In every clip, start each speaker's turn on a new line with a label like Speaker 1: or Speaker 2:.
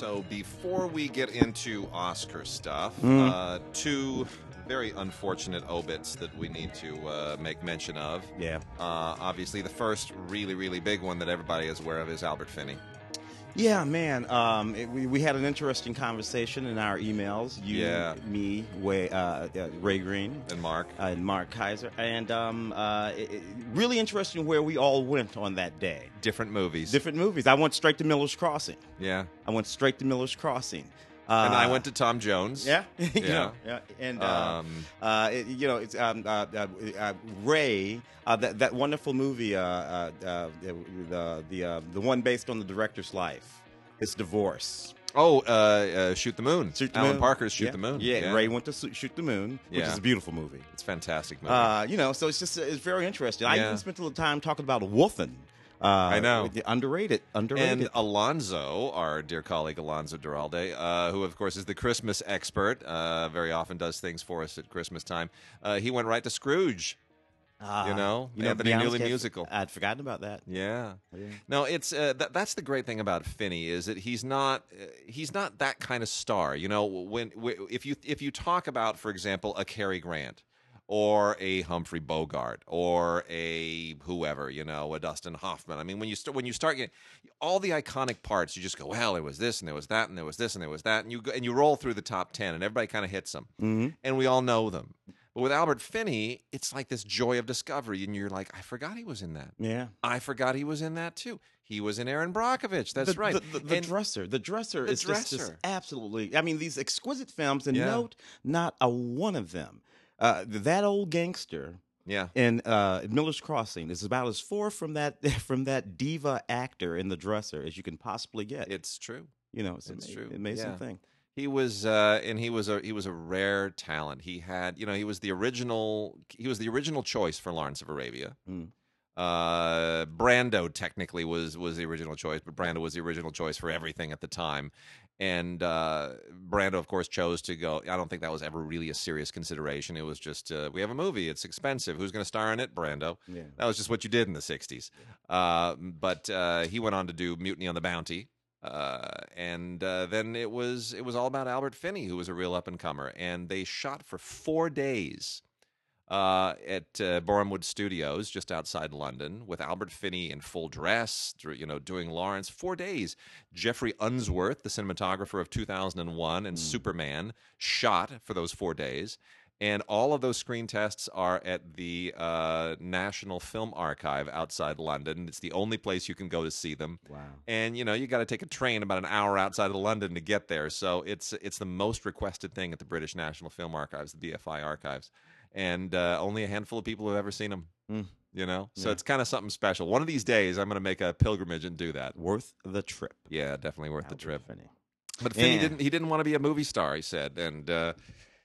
Speaker 1: So before we get into Oscar stuff,
Speaker 2: Mm.
Speaker 1: uh, two very unfortunate obits that we need to uh, make mention of.
Speaker 2: Yeah.
Speaker 1: Uh, obviously, the first really, really big one that everybody is aware of is Albert Finney.
Speaker 2: Yeah, man. Um, it, we, we had an interesting conversation in our emails. You,
Speaker 1: Yeah.
Speaker 2: me, Way, uh, uh, Ray Green,
Speaker 1: And Mark,
Speaker 2: uh, and Mark Kaiser, and um, uh, it, it- really interesting where we all went on that day.
Speaker 1: different movies.
Speaker 2: Different movies. I went straight to Miller's Crossing.
Speaker 1: yeah.
Speaker 2: I went straight to Miller's Crossing. Uh,
Speaker 1: And I went to Tom Jones.
Speaker 2: Yeah, You
Speaker 1: Yeah.
Speaker 2: know, yeah. And uh,
Speaker 1: Um,
Speaker 2: uh, it- you know, it's um, uh, uh, uh, Ray, uh, that that wonderful movie, uh, uh, uh, the the uh, the one based on the director's life, his divorce.
Speaker 1: Oh, uh, uh, Shoot the Moon.
Speaker 2: Shoot the
Speaker 1: Alan
Speaker 2: Moon.
Speaker 1: Parker's Shoot
Speaker 2: Yeah.
Speaker 1: the Moon.
Speaker 2: Yeah, Ray went to shoot the moon, which
Speaker 1: Yeah.
Speaker 2: is a beautiful movie.
Speaker 1: It's a fantastic movie.
Speaker 2: Uh, you know, so it's just it's very interesting. I even spent a little time talking about Wolfen. Uh,
Speaker 1: I know.
Speaker 2: underrated, underrated.
Speaker 1: and Alonso, our dear colleague Alonso Duralde, uh, who of course is the Christmas expert, uh, very often does things for us at Christmas time. Uh, he went right to Scrooge.
Speaker 2: Uh,
Speaker 1: you know,
Speaker 2: you know,
Speaker 1: Anthony Newley musical.
Speaker 2: I'd forgotten about that.
Speaker 1: Yeah.
Speaker 2: Yeah.
Speaker 1: No, it's uh, th- that's the great thing about Finney is that he's not uh, he's not that kind of star. You know, when w- if you if you talk about, for example, a Cary Grant or a Humphrey Bogart or a whoever, you know, a Dustin Hoffman. I mean, when you start when you start getting all the iconic parts, you just go, well, there was this and there was that and there was this and there was that, and you go, and you roll through the top ten, and everybody kind of hits them,
Speaker 2: Mm-hmm.
Speaker 1: and we all know them. But with Albert Finney, it's like this joy of discovery, and you're like, I forgot he was in that.
Speaker 2: Yeah.
Speaker 1: I forgot he was in that too. He was in Erin Brockovich. That's
Speaker 2: the,
Speaker 1: right.
Speaker 2: The, the, the dresser, the dresser
Speaker 1: The
Speaker 2: is just- Just,
Speaker 1: Dresser.
Speaker 2: absolutely. I mean, these exquisite films, and
Speaker 1: Yeah.
Speaker 2: note not a one of them. Uh, that old gangster
Speaker 1: yeah,
Speaker 2: in uh, Miller's Crossing is about as far from that from that diva actor in the dresser as you can possibly get.
Speaker 1: it's true.
Speaker 2: you know, it's,
Speaker 1: it's
Speaker 2: an
Speaker 1: true.
Speaker 2: amazing
Speaker 1: Yeah.
Speaker 2: thing.
Speaker 1: He was, uh, and he was a he was a rare talent. He had, you know, he was the original. He was the original choice for Lawrence of Arabia.
Speaker 2: Mm.
Speaker 1: Uh, Brando technically was was the original choice, but Brando was the original choice for everything at the time. And uh, Brando, of course, chose to go. I don't think that was ever really a serious consideration. It was just, uh, we have a movie. It's expensive. Who's going to star in it? Brando.
Speaker 2: Yeah.
Speaker 1: That was just what you did in the '60s. Uh, but uh, he went on to do Mutiny on the Bounty, uh, and uh, then it was it was all about Albert Finney, who was a real up and comer. And they shot for four days uh, at uh, Borehamwood Studios, just outside London, with Albert Finney in full dress, you know, doing Lawrence. Four days. Geoffrey Unsworth, the cinematographer of 2001 and Superman, shot for those four days. And all of those screen tests are at the uh, National Film Archive outside London. It's the only place you can go to see them.
Speaker 2: Wow.
Speaker 1: And you know you got to take a train about an hour outside of London to get there. So it's it's the most requested thing at the British National Film Archives, the BFI archives, and uh, only a handful of people have ever seen them.
Speaker 2: Mm.
Speaker 1: You know, so
Speaker 2: Yeah.
Speaker 1: it's kind of something special. One of these days, I'm going to make a pilgrimage and do that.
Speaker 2: Worth the trip.
Speaker 1: Yeah, definitely worth the trip. But Finney
Speaker 2: Yeah.
Speaker 1: didn't. He didn't want to be a movie star. He said, and uh,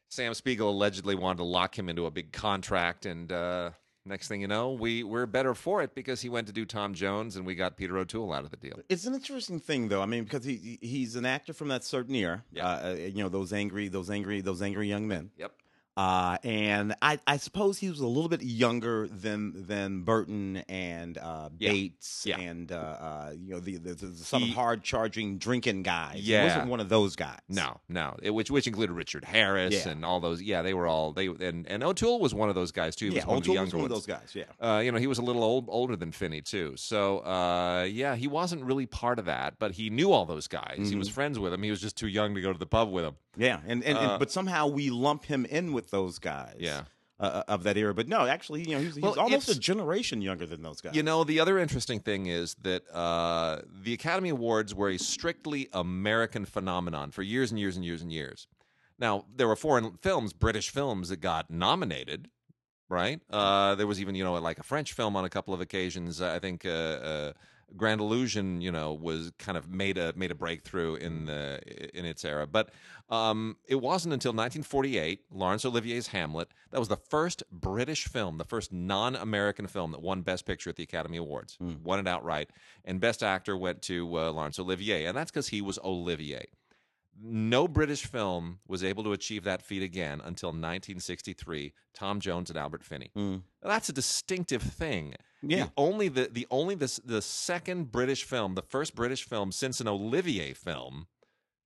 Speaker 1: Sam Spiegel allegedly wanted to lock him into a big contract. And uh, next thing you know, we we're better for it because he went to do Tom Jones, and we got Peter O'Toole out of the deal.
Speaker 2: It's an interesting thing, though. I mean, because he he- he's an actor from that certain era.
Speaker 1: Yeah.
Speaker 2: Uh, uh, you know, those angry, those angry, those angry young men.
Speaker 1: Yep.
Speaker 2: Uh, and I, I suppose he was a little bit younger than than Burton and uh,
Speaker 1: Yeah.
Speaker 2: Bates
Speaker 1: Yeah.
Speaker 2: and uh, uh, you know the the, the, of hard charging drinking guys.
Speaker 1: Yeah.
Speaker 2: he wasn't one of those guys.
Speaker 1: No, no, it, which which included Richard Harris
Speaker 2: Yeah.
Speaker 1: and all those. Yeah, they were all they and and O'Toole was one of those guys too. He
Speaker 2: yeah,
Speaker 1: was one of the
Speaker 2: O'Toole
Speaker 1: younger
Speaker 2: was one of those guys. Yeah,
Speaker 1: Uh, you know, he was a little old, older than Finney too. So, uh, yeah, he wasn't really part of that, but he knew all those guys. He
Speaker 2: Mm-hmm.
Speaker 1: was friends with them. He was just too young to go to the pub with them.
Speaker 2: yeah, and, and, and but somehow we lump him in with those guys.
Speaker 1: Yeah.
Speaker 2: Uh, of that era, but no, actually, you know, he's, he's almost a generation younger than those guys.
Speaker 1: You know, the other interesting thing is that uh, the Academy Awards were a strictly American phenomenon for years and years and years and years. Now, there were foreign films, British films, that got nominated, right? Uh, there was even, you know, like a French film on a couple of occasions. I think uh, uh, Grand Illusion, you know, was kind of made a made a breakthrough in the in its era. But um, it wasn't until 1948, Laurence Olivier's Hamlet, that was the first British film, the first non-American film that won Best Picture at the Academy Awards. Won it outright, and Best Actor went to uh, Laurence Olivier, and that's because he was Olivier. No British film was able to achieve that feat again until 1963. Tom Jones and Albert Finney.
Speaker 2: Mm.
Speaker 1: That's a distinctive thing.
Speaker 2: Yeah.
Speaker 1: The only the the only the the second British film, the first British film since an Olivier film,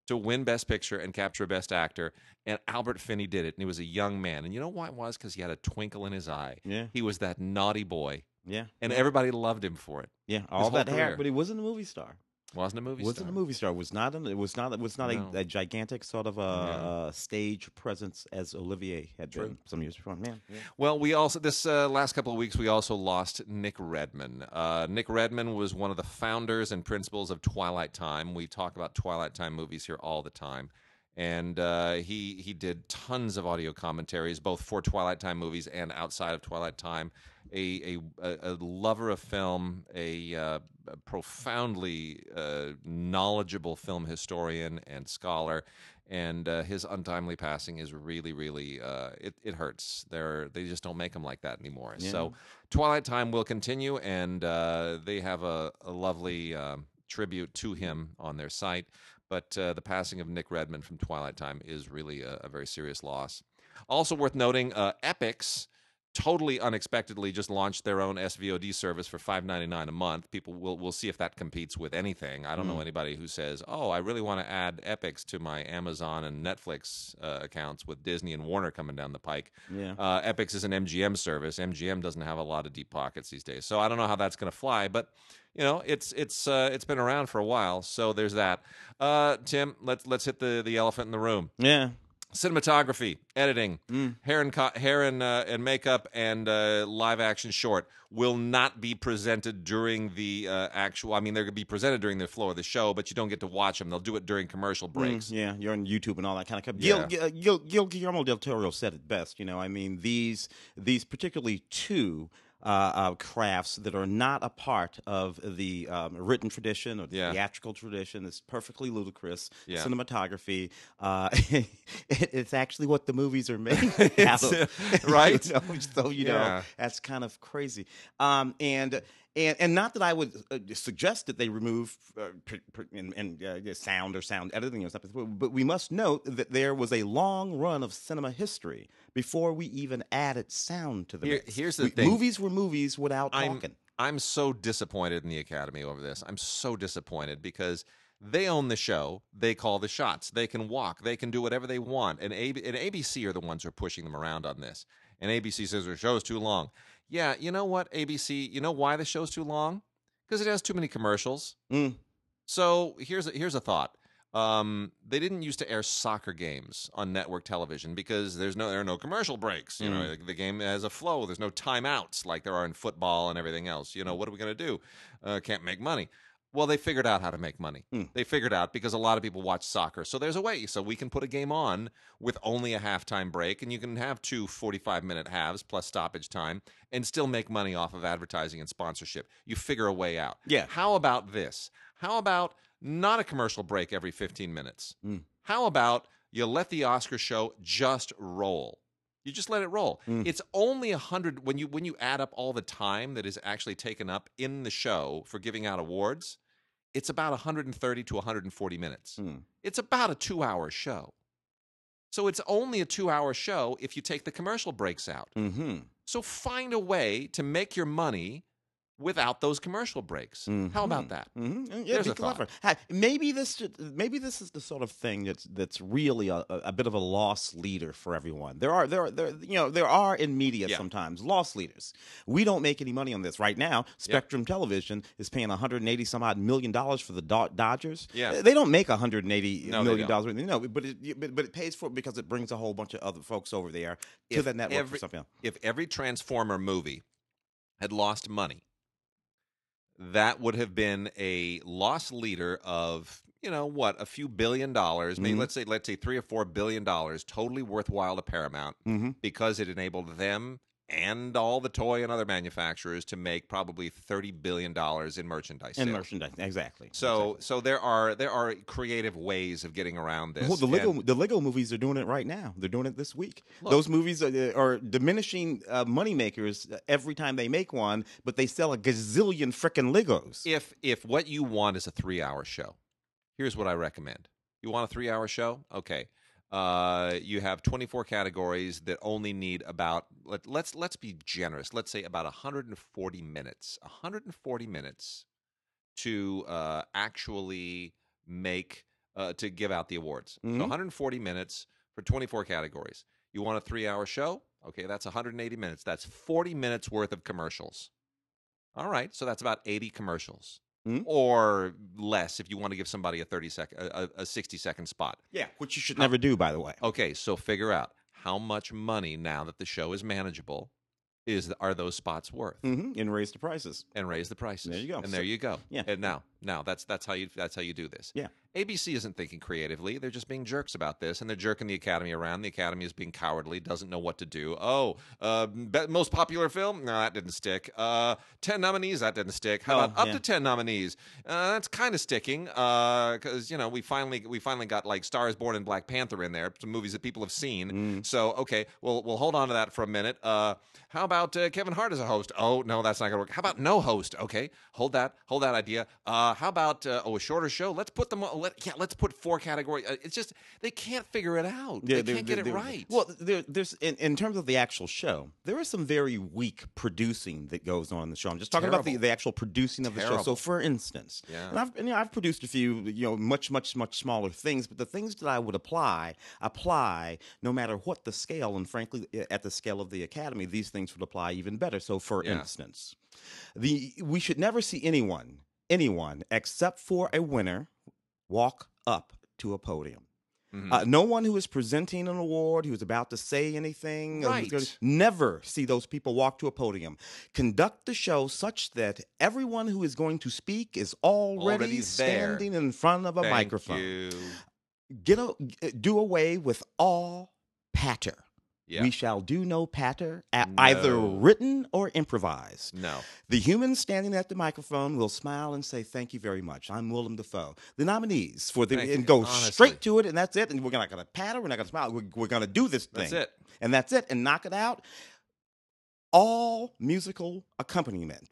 Speaker 1: to win Best Picture and capture Best Actor, and Albert Finney did it, and he was a young man, and you know why it was? Because he had a twinkle in his eye.
Speaker 2: Yeah.
Speaker 1: He was that naughty boy,
Speaker 2: Yeah.
Speaker 1: and everybody loved him for it.
Speaker 2: yeah, all that hair, but he wasn't a movie star.
Speaker 1: Wasn't a movie
Speaker 2: wasn't
Speaker 1: star.
Speaker 2: a movie star. Was not. An, it was not. It was not
Speaker 1: No.
Speaker 2: a, a gigantic sort of a,
Speaker 1: Yeah.
Speaker 2: uh stage presence as Olivier had
Speaker 1: True.
Speaker 2: been some years before. Man, yeah.
Speaker 1: Well, we also this uh, last couple of weeks we also lost Nick Redman. Uh, Nick Redman was one of the founders and principals of Twilight Time. We talk about Twilight Time movies here all the time, and uh, he he did tons of audio commentaries both for Twilight Time movies and outside of Twilight Time. A a, a, a lover of film, a, uh, a profoundly uh, knowledgeable film historian and scholar and uh, his untimely passing is really, really uh, it, it hurts. They're they just don't make them like that anymore. So, Twilight Time will continue, and uh, they have a, a lovely um, tribute to him on their site. But uh, the passing of Nick Redman from Twilight Time is really a, a very serious loss. Also worth noting, uh, Epix totally unexpectedly just launched their own SVOD service for five ninety nine a month. People will will see if that competes with anything. I don't know anybody who says, "Oh, I really want to add Epix to my Amazon and Netflix uh, accounts with Disney and Warner coming down the pike."
Speaker 2: Yeah.
Speaker 1: Uh, Epix is an MGM service. MGM doesn't have a lot of deep pockets these days, so I don't know how that's going to fly, but. You know, it's it's uh, it's been around for a while, so there's that. Uh, Tim, let's let's hit the, the elephant in the room
Speaker 2: Yeah.
Speaker 1: Cinematography, editing,
Speaker 2: Mm.
Speaker 1: hair and co- hair and uh, and makeup, and uh, live action short will not be presented during the uh, actual. I mean, they're going to be presented during the flow of the show, but you don't get to watch them. They'll do it during commercial breaks.
Speaker 2: Mm, yeah, you're on YouTube and all that kind of stuff.
Speaker 1: Yeah.
Speaker 2: Gil, Gil, Gil, Gil Guillermo del Toro said it best. You know, I mean, these these particularly two uh, uh, crafts that are not a part of the um, written tradition or the
Speaker 1: Yeah.
Speaker 2: theatrical tradition It's perfectly ludicrous.
Speaker 1: Yeah.
Speaker 2: Cinematography, uh, it, it's actually what the movies are made out of,
Speaker 1: right?
Speaker 2: You know, so you know
Speaker 1: Yeah.
Speaker 2: that's kind of crazy. Um, and and and not that I would uh, suggest that they remove uh, and, and uh, sound or sound editing or something, but we must note that there was a long run of cinema history before we even added sound to the
Speaker 1: Here-
Speaker 2: mix.
Speaker 1: here's the
Speaker 2: We-
Speaker 1: thing.
Speaker 2: movies were movies without
Speaker 1: I'm
Speaker 2: talking.
Speaker 1: I'm so disappointed in the Academy over this. I'm so disappointed because they own the show. They call the shots. They can walk. They can do whatever they want. And, AB, and ABC are the ones who are pushing them around on this. And ABC says their show's too long. Yeah, you know what, ABC? You know why the show's too long? Because it has too many commercials.
Speaker 2: Mm.
Speaker 1: So here's a, here's a thought. Um, they didn't used to air soccer games on network television because there's no there are no commercial breaks. You know, the, the game has a flow. There's no timeouts like there are in football and everything else. You know, what are we going to do? Uh, can't make money. Well, they figured out how to make money.
Speaker 2: Hmm.
Speaker 1: They figured out because a lot of people watch soccer. So there's a way. So we can put a game on with only a halftime break, and you can have two 45 minute halves plus stoppage time and still make money off of advertising and sponsorship. You figure a way out.
Speaker 2: Yeah.
Speaker 1: How about this? How about not a commercial break every 15 minutes?
Speaker 2: Mm.
Speaker 1: How about you let the Oscar show just roll? You just let it roll.
Speaker 2: Mm.
Speaker 1: It's only a hundred when you when you add up all the time that is actually taken up in the show for giving out awards. It's about 130 to 140 minutes.
Speaker 2: Mm.
Speaker 1: It's about a two-hour show. So it's only a two-hour show if you take the commercial breaks out.
Speaker 2: hmm
Speaker 1: So find a way to make your money without those commercial breaks. How about that?
Speaker 2: hmm Yeah,
Speaker 1: There's a
Speaker 2: clever. Maybe this maybe this is the sort of thing that's that's really a, a bit of a loss leader for everyone. There are there are, there you know there are in media
Speaker 1: Yeah.
Speaker 2: sometimes loss leaders. We don't make any money on this right now. Spectrum Television is paying 180 some odd million dollars for the Do- Dodgers.
Speaker 1: Yeah.
Speaker 2: they don't make 180
Speaker 1: No,
Speaker 2: million dollars. No, but it but, but it pays for it because it brings a whole bunch of other folks over there to
Speaker 1: If
Speaker 2: the network for
Speaker 1: every-
Speaker 2: something.
Speaker 1: If every Transformer movie had lost money, that would have been a loss leader of you know what a few billion dollars maybe
Speaker 2: Mhm.
Speaker 1: let's say let's say three or four billion dollars totally worthwhile to paramount
Speaker 2: Mhm.
Speaker 1: because it enabled them and all the toy and other manufacturers to make probably 30 billion dollars in merchandise
Speaker 2: And
Speaker 1: sales.
Speaker 2: merchandise, exactly.
Speaker 1: so so there are there are creative ways of getting around this
Speaker 2: Well, the Lego
Speaker 1: and-
Speaker 2: the Lego movies are doing it right now. They're doing it this week.
Speaker 1: Look.
Speaker 2: Those movies are, are diminishing uh, money makers every time they make one, but they sell a gazillion frickin' Legos.
Speaker 1: if if what you want is a three hour show here's what i recommend you want a three hour show okay uh, you have 24 categories that only need about let, let's let's be generous let's say about 140 minutes 140 minutes to uh, actually make uh, to give out the awards.
Speaker 2: Mhm.
Speaker 1: So 140 minutes for 24 categories. You want a three-hour show? Okay, that's 180 minutes. That's 40 minutes worth of commercials. All right, so that's about 80 commercials.
Speaker 2: Mhm.
Speaker 1: Or less if you want to give somebody a 30 second, a, a 60 second spot.
Speaker 2: Yeah, which you should never do, by the way.
Speaker 1: Okay, so figure out how much money now that the show is manageable is are those spots worth,
Speaker 2: hmm And raise the prices.
Speaker 1: and raise the prices.
Speaker 2: There you go.
Speaker 1: And
Speaker 2: So-
Speaker 1: there you go.
Speaker 2: Yeah.
Speaker 1: And now, now that's that's how you that's how you do this.
Speaker 2: Yeah.
Speaker 1: ABC isn't thinking creatively; they're just being jerks about this, and they're jerking the Academy around. The Academy is being cowardly, doesn't know what to do. Oh, uh, be- most popular film? No, that didn't stick. Uh, ten nominees? That didn't stick. How
Speaker 2: Oh,
Speaker 1: about up
Speaker 2: yeah.
Speaker 1: to ten nominees? Uh, that's kind of sticking because you know we finally we finally got like Stars Born and Black Panther in there, some movies that people have seen.
Speaker 2: Mm.
Speaker 1: So okay, we'll we'll hold on to that for a minute. Uh, how about uh, Kevin Hart as a host? Oh no, that's not gonna work. How about no host? Okay, hold that hold that idea. Uh, how about uh, oh a shorter show? Let's put them. Let yeah, let's put four categories. Uh, it's just they can't figure it out. they
Speaker 2: they're-
Speaker 1: can't get
Speaker 2: they're-
Speaker 1: it right.
Speaker 2: Well, there, there's in, in terms of the actual show, there is some very weak producing that goes on in the show. I'm just talking about the, the actual producing of the show. So, for instance,
Speaker 1: Yeah.
Speaker 2: and I've and, you know, I've produced a few you know much much much smaller things, but the things that I would apply apply no matter what the scale, and frankly, at the scale of the academy, these things would apply even better. So, for
Speaker 1: Yeah.
Speaker 2: instance, the we should never see anyone anyone except for a winner walk up to a podium.
Speaker 1: Mhm.
Speaker 2: Uh, no one who is presenting an award, who's about to say anything, who's gonna- never see those people walk to a podium. Conduct the show such that everyone who is going to speak is already,
Speaker 1: Already
Speaker 2: standing in front of a
Speaker 1: Thank
Speaker 2: microphone.
Speaker 1: you.
Speaker 2: Get a, do away with all patter.
Speaker 1: Yeah.
Speaker 2: We shall do no patter, a- either written or improvised.
Speaker 1: no.
Speaker 2: The human standing at the microphone will smile and say, "Thank you very much. I'm Willem Dafoe." The nominees for the
Speaker 1: Thank
Speaker 2: and
Speaker 1: you.
Speaker 2: go
Speaker 1: Honestly.
Speaker 2: straight to it, and that's it. And we're not going to patter. We're not going to smile. We're, we're going to do this thing.
Speaker 1: That's it.
Speaker 2: And that's it. And knock it out. All musical accompaniment,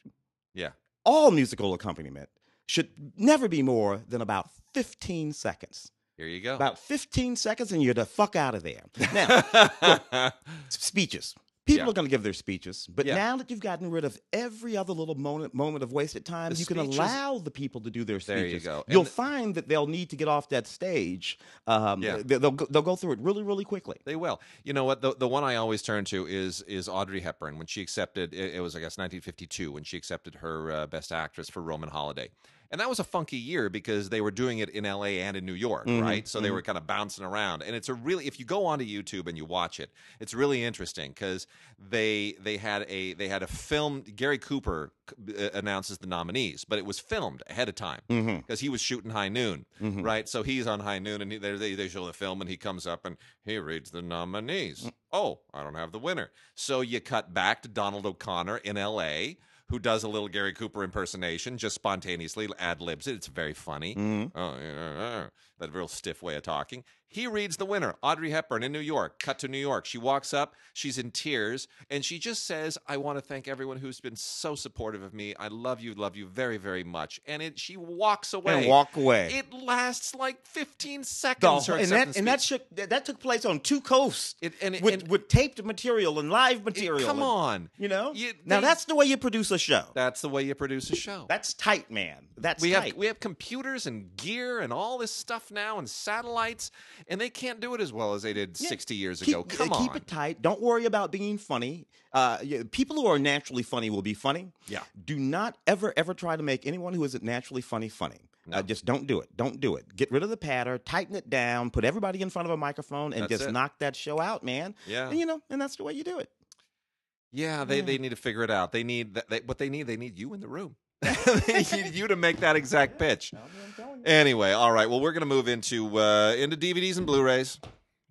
Speaker 1: Yeah.
Speaker 2: all musical accompaniment should never be more than about 15 seconds.
Speaker 1: Here you go.
Speaker 2: About 15 seconds, and you're the fuck out of there. Now, speeches. People
Speaker 1: Yeah.
Speaker 2: are going to give their speeches, but
Speaker 1: Yeah.
Speaker 2: now that you've gotten rid of every other little moment, moment of wasted time,
Speaker 1: The
Speaker 2: you can allow the people to do their speeches.
Speaker 1: There you go.
Speaker 2: You'll find that they'll need to get off that stage. Um,
Speaker 1: Yeah.
Speaker 2: they- They'll, go- they'll go through it really, really quickly.
Speaker 1: They will. You know what? The the one I always turn to is is Audrey Hepburn when she accepted. It, it was I guess 1952 when she accepted her uh, Best Actress for Roman Holiday, and that was a funky year because they were doing it in L.A. and in New York,
Speaker 2: Mhm,
Speaker 1: right? So they
Speaker 2: mhm.
Speaker 1: were kind of bouncing around, and it's a really if you go onto YouTube and you watch it, it's really interesting because they they had a they had a film. Gary Cooper uh, announces the nominees, but it was filmed ahead of time
Speaker 2: Mm-hmm.
Speaker 1: because he was shooting High Noon
Speaker 2: Mhm.
Speaker 1: right? So he's on High Noon, and he, they, they they show the film, and he comes up and he reads the nominees.
Speaker 2: Mm.
Speaker 1: Oh, I don't have the winner. So you cut back to Donald O'Connor in L.A., who does a little Gary Cooper impersonation, just spontaneously ad libs it. It's very funny.
Speaker 2: Mhm.
Speaker 1: Oh, yeah, uh, that real stiff way of talking. He reads the winner, Audrey Hepburn in New York. Cut to New York. She walks up, she's in tears, and she just says, I want to thank everyone who's been so supportive of me. I love you, love you very, very much. And it, she walks away.
Speaker 2: And walk away.
Speaker 1: It lasts like 15
Speaker 2: The-
Speaker 1: seconds. her
Speaker 2: and that and that, shook, that took place on two coasts
Speaker 1: It- and it-
Speaker 2: with,
Speaker 1: and-
Speaker 2: with taped material and live material.
Speaker 1: come
Speaker 2: and-
Speaker 1: on.
Speaker 2: you know.
Speaker 1: You-
Speaker 2: now that's the way you produce a show.
Speaker 1: That's the way you produce a show.
Speaker 2: That's tight, man. That's
Speaker 1: we
Speaker 2: tight.
Speaker 1: have we have computers and gear and all this stuff now and satellites, and they can't do it as well as they did
Speaker 2: Yeah.
Speaker 1: 60 years
Speaker 2: keep,
Speaker 1: ago. Come
Speaker 2: uh,
Speaker 1: on.
Speaker 2: keep it tight. Don't worry about being funny. Uh, people who are naturally funny will be funny.
Speaker 1: Yeah.
Speaker 2: Do not ever ever try to make anyone who isn't naturally funny funny.
Speaker 1: No.
Speaker 2: Uh, just don't do it. Don't do it. Get rid of the patter. Tighten it down. Put everybody in front of a microphone and
Speaker 1: That's
Speaker 2: just
Speaker 1: it.
Speaker 2: knock that show out, man.
Speaker 1: Yeah.
Speaker 2: And, you know, and that's the way you do it.
Speaker 1: Yeah, they,
Speaker 2: Yeah.
Speaker 1: they need to figure it out. They need that. They, what they need, they need you in the room. They need you to make that exact pitch. Anyway, all right. Well, we're going to move into uh, into DVDs and Blu-rays.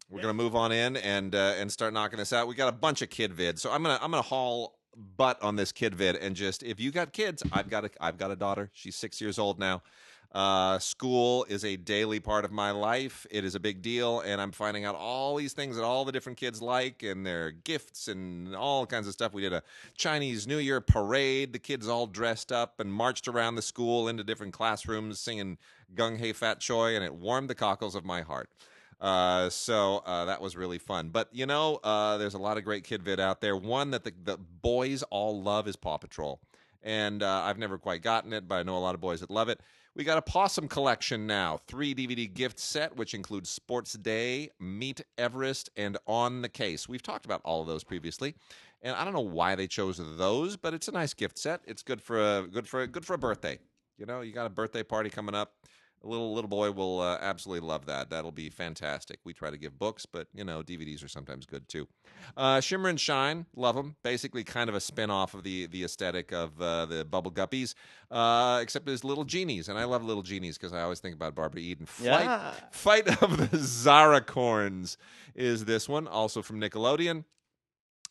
Speaker 1: We're going to move on in and uh, and start knocking this out. We got a bunch of kid vids, so I'm gonna I'm gonna haul butt on this kid vid and just if you got kids, I've got a I've got a daughter. She's six years old now. Uh, school is a daily part of my life. It is a big deal, and I'm finding out all these things that all the different kids like and their gifts and all kinds of stuff. We did a Chinese New Year parade. The kids all dressed up and marched around the school into different classrooms singing Gung Hei Fat Choi, and it warmed the cockles of my heart. Uh, so uh, that was really fun. But you know, uh, there's a lot of great kid vid out there. One that the, the boys all love is Paw Patrol, and uh, I've never quite gotten it, but I know a lot of boys that love it. We got a Possum collection now. Three DVD gift set, which includes Sports Day, Meet Everest, and On the Case. We've talked about all of those previously, and I don't know why they chose those, but it's a nice gift set. It's good for a good for a, good for a birthday. You know, you got a birthday party coming up. A little little boy will uh, absolutely love that. That'll be fantastic. We try to give books, but you know DVDs are sometimes good too. Uh, Shimmer and Shine, love them. Basically, kind of a spin off of the the aesthetic of uh, the Bubble Guppies, uh, except there's little genies, and I love little genies because I always think about Barbara Eden. Flight,
Speaker 2: Yeah.
Speaker 1: Fight of the Zahracorns is this one, also from Nickelodeon.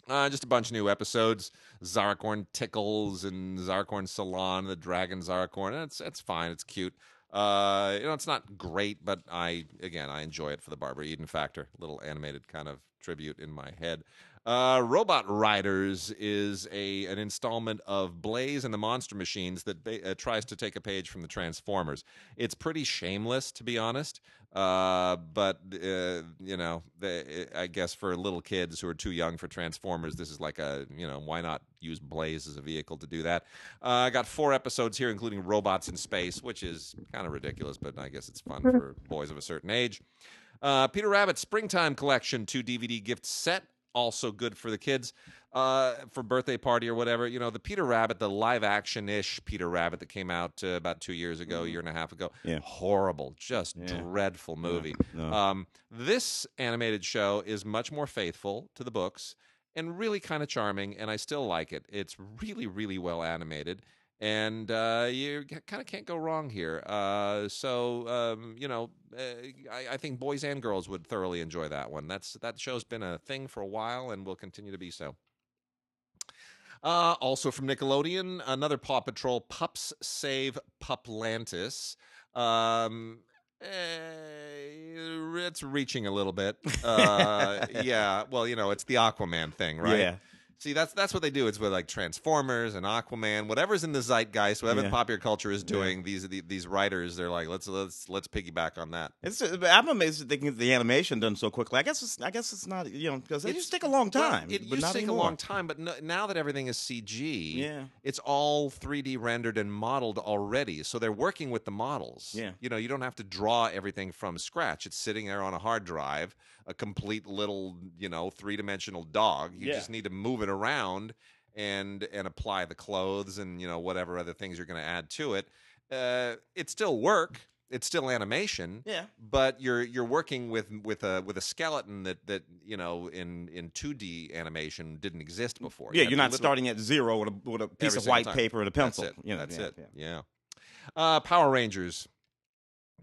Speaker 1: Uh, just a bunch of new episodes. Zahracorn Tickles and Zahracorn Salon, the Dragon Zahracorn. It's it's fine. It's cute. Uh, you know, it's not great, but I again I enjoy it for the Barbara Eden factor. Little animated kind of tribute in my head. Uh, Robot Riders is a an installment of Blaze and the Monster Machines that ba- uh, tries to take a page from the Transformers. It's pretty shameless, to be honest. Uh, but uh, you know, the, I guess for little kids who are too young for Transformers, this is like a you know why not use Blaze as a vehicle to do that. Uh, I got four episodes here, including Robots in Space, which is kind of ridiculous, but I guess it's fun for boys of a certain age. Uh, Peter Rabbit Springtime Collection, two DVD gift set, also good for the kids uh, for birthday party or whatever. You know, the Peter Rabbit, the live action ish Peter Rabbit that came out uh, about two years ago, a year and a half ago.
Speaker 2: Yeah.
Speaker 1: Horrible, just
Speaker 2: Yeah.
Speaker 1: dreadful movie.
Speaker 2: no.
Speaker 1: Um, this animated show is much more faithful to the books and really kind of charming, and I still like it. It's really, really well animated. And uh, you kind of can't go wrong here. Uh, so um, you know, uh, I, I think boys and girls would thoroughly enjoy that one. That's that show's been a thing for a while and will continue to be so. Uh, also from Nickelodeon, another Paw Patrol, Pups Save Puplantis. Um, eh, it's reaching a little bit. Uh, yeah, well, you know, it's the Aquaman thing, right?
Speaker 2: Yeah.
Speaker 1: See, that's that's what they do. It's with like Transformers and Aquaman, whatever's in the zeitgeist, whatever
Speaker 2: Yeah.
Speaker 1: popular culture is doing. These the, these writers, they're like, let's let's let's piggyback on that.
Speaker 2: It's uh, I'm amazed that they can get the animation done so quickly. I guess it's I guess it's not you know because it used to take a long time.
Speaker 1: it
Speaker 2: but
Speaker 1: used to take
Speaker 2: anymore.
Speaker 1: a long time, but no, now that everything is CG,
Speaker 2: Yeah.
Speaker 1: it's all 3D rendered and modeled already. So they're working with the models.
Speaker 2: Yeah.
Speaker 1: You know, you don't have to draw everything from scratch. It's sitting there on a hard drive, a complete little, you know, three dimensional dog. You
Speaker 2: Yeah.
Speaker 1: just need to move it around and and apply the clothes and you know whatever other things you're going to add to it. Uh, it's still work. It's still animation
Speaker 2: Yeah.
Speaker 1: but you're you're working with with a with a skeleton that that you know in in 2D animation didn't exist before. You
Speaker 2: Yeah,
Speaker 1: have
Speaker 2: you're not
Speaker 1: literally-
Speaker 2: starting at zero with a, with a piece of white
Speaker 1: time.
Speaker 2: paper and a pencil.
Speaker 1: That's it.
Speaker 2: You know,
Speaker 1: That's
Speaker 2: yeah,
Speaker 1: it.
Speaker 2: yeah.
Speaker 1: Yeah. Uh, Power Rangers.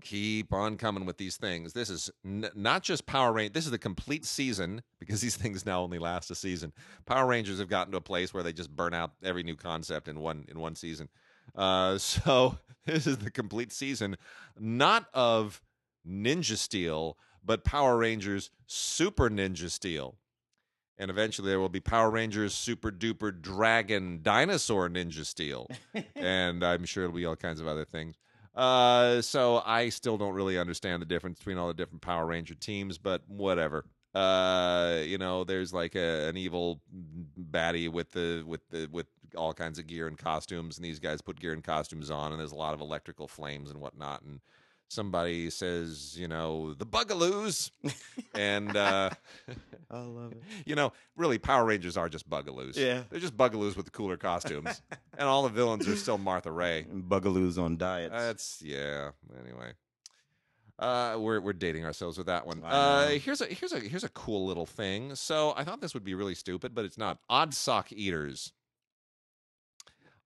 Speaker 1: Keep on coming with these things. This is n- not just Power Rangers. This is the complete season because these things now only last a season. Power Rangers have gotten to a place where they just burn out every new concept in one in one season. Uh, so this is the complete season, not of Ninja Steel, but Power Rangers Super Ninja Steel. And eventually there will be Power Rangers Super Duper Dragon Dinosaur Ninja Steel. and I'm sure it'll be all kinds of other things. Uh, so I still don't really understand the difference between all the different Power Ranger teams, but whatever. Uh, you know, there's like a, an evil baddie with the with the with all kinds of gear and costumes, and these guys put gear and costumes on, and there's a lot of electrical flames and whatnot, and somebody says, you know, the Bugaloos, and uh,
Speaker 2: I love it.
Speaker 1: you know, really, Power Rangers are just Bugaloos.
Speaker 2: Yeah.
Speaker 1: they're just Bugaloos with the cooler costumes, and all the villains are still Martha Raye.
Speaker 2: And Bugaloos on diets.
Speaker 1: That's yeah. Anyway, uh, we're we're dating ourselves with that one.
Speaker 2: I
Speaker 1: Uh, here's a here's a here's a cool little thing. So I thought this would be really stupid, but it's not. Odd sock eaters.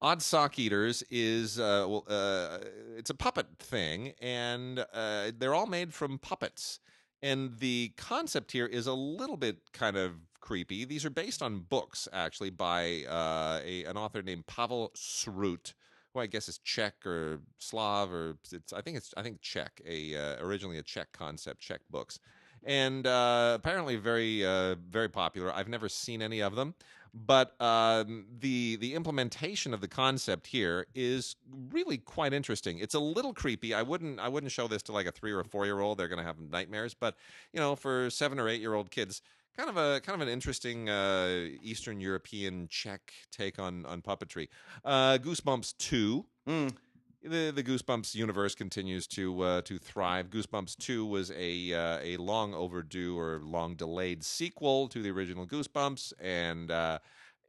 Speaker 1: Odd Sock Eaters is uh, well, uh, it's a puppet thing, and uh, they're all made from puppets. And the concept here is a little bit kind of creepy. These are based on books, actually, by uh, a, an author named Pavel Srut, who I guess is Czech or Slav, or it's I think it's I think Czech. A uh, originally a Czech concept, Czech books, and uh, apparently very uh, very popular. I've never seen any of them but um, the the implementation of the concept here is really quite interesting. It's a little creepy. I wouldn't I wouldn't show this to like a three or four year old. They're going to have nightmares. But you know, for seven or eight year old kids, kind of a kind of an interesting uh, Eastern European Czech take on on puppetry. Uh, Goosebumps two.
Speaker 2: Mm.
Speaker 1: The the Goosebumps universe continues to uh, to thrive. Goosebumps Two was a uh, a long overdue or long delayed sequel to the original Goosebumps, and uh,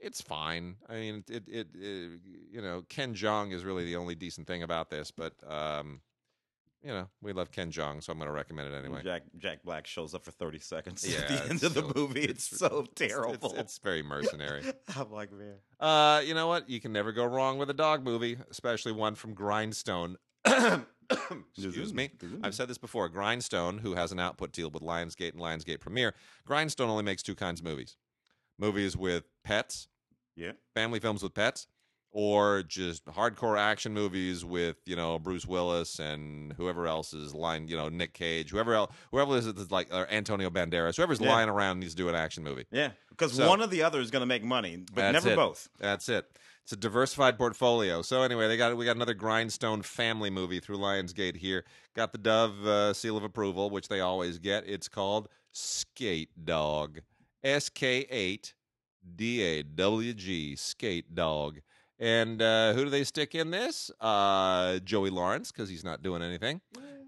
Speaker 1: it's fine. I mean, it, it, it you know Ken Jeong is really the only decent thing about this, but um, you know we love Ken Jeong, so I'm going to recommend it anyway.
Speaker 2: Jack Jack Black shows up for thirty seconds
Speaker 1: Yeah,
Speaker 2: at the end of the
Speaker 1: so-
Speaker 2: movie. It's, so terrible.
Speaker 1: It's, it's very mercenary.
Speaker 2: I'm like, man.
Speaker 1: Uh, you know what? You can never go wrong with a dog movie, especially one from Grindstone. Excuse me. I've said this before. Grindstone, who has an output deal with Lionsgate and Lionsgate Premiere, Grindstone only makes two kinds of movies: movies with pets,
Speaker 2: Yeah.
Speaker 1: family films with pets, or just hardcore action movies with you know Bruce Willis and whoever else is lying, you know Nick Cage, whoever else, whoever is like or Antonio Banderas, whoever's
Speaker 2: Yeah.
Speaker 1: lying around needs to do an action movie.
Speaker 2: Yeah. Because
Speaker 1: So-
Speaker 2: one or the other is going to make money, but never
Speaker 1: it.
Speaker 2: both.
Speaker 1: That's it. It's a diversified portfolio. So anyway, they got we got another Grindstone family movie through Lionsgate here. Got the Dove uh, seal of approval, which they always get. It's called Skate Dog. S K eight D A W G Skate Dog. And uh, who do they stick in this? Uh, Joey Lawrence because he's not doing anything.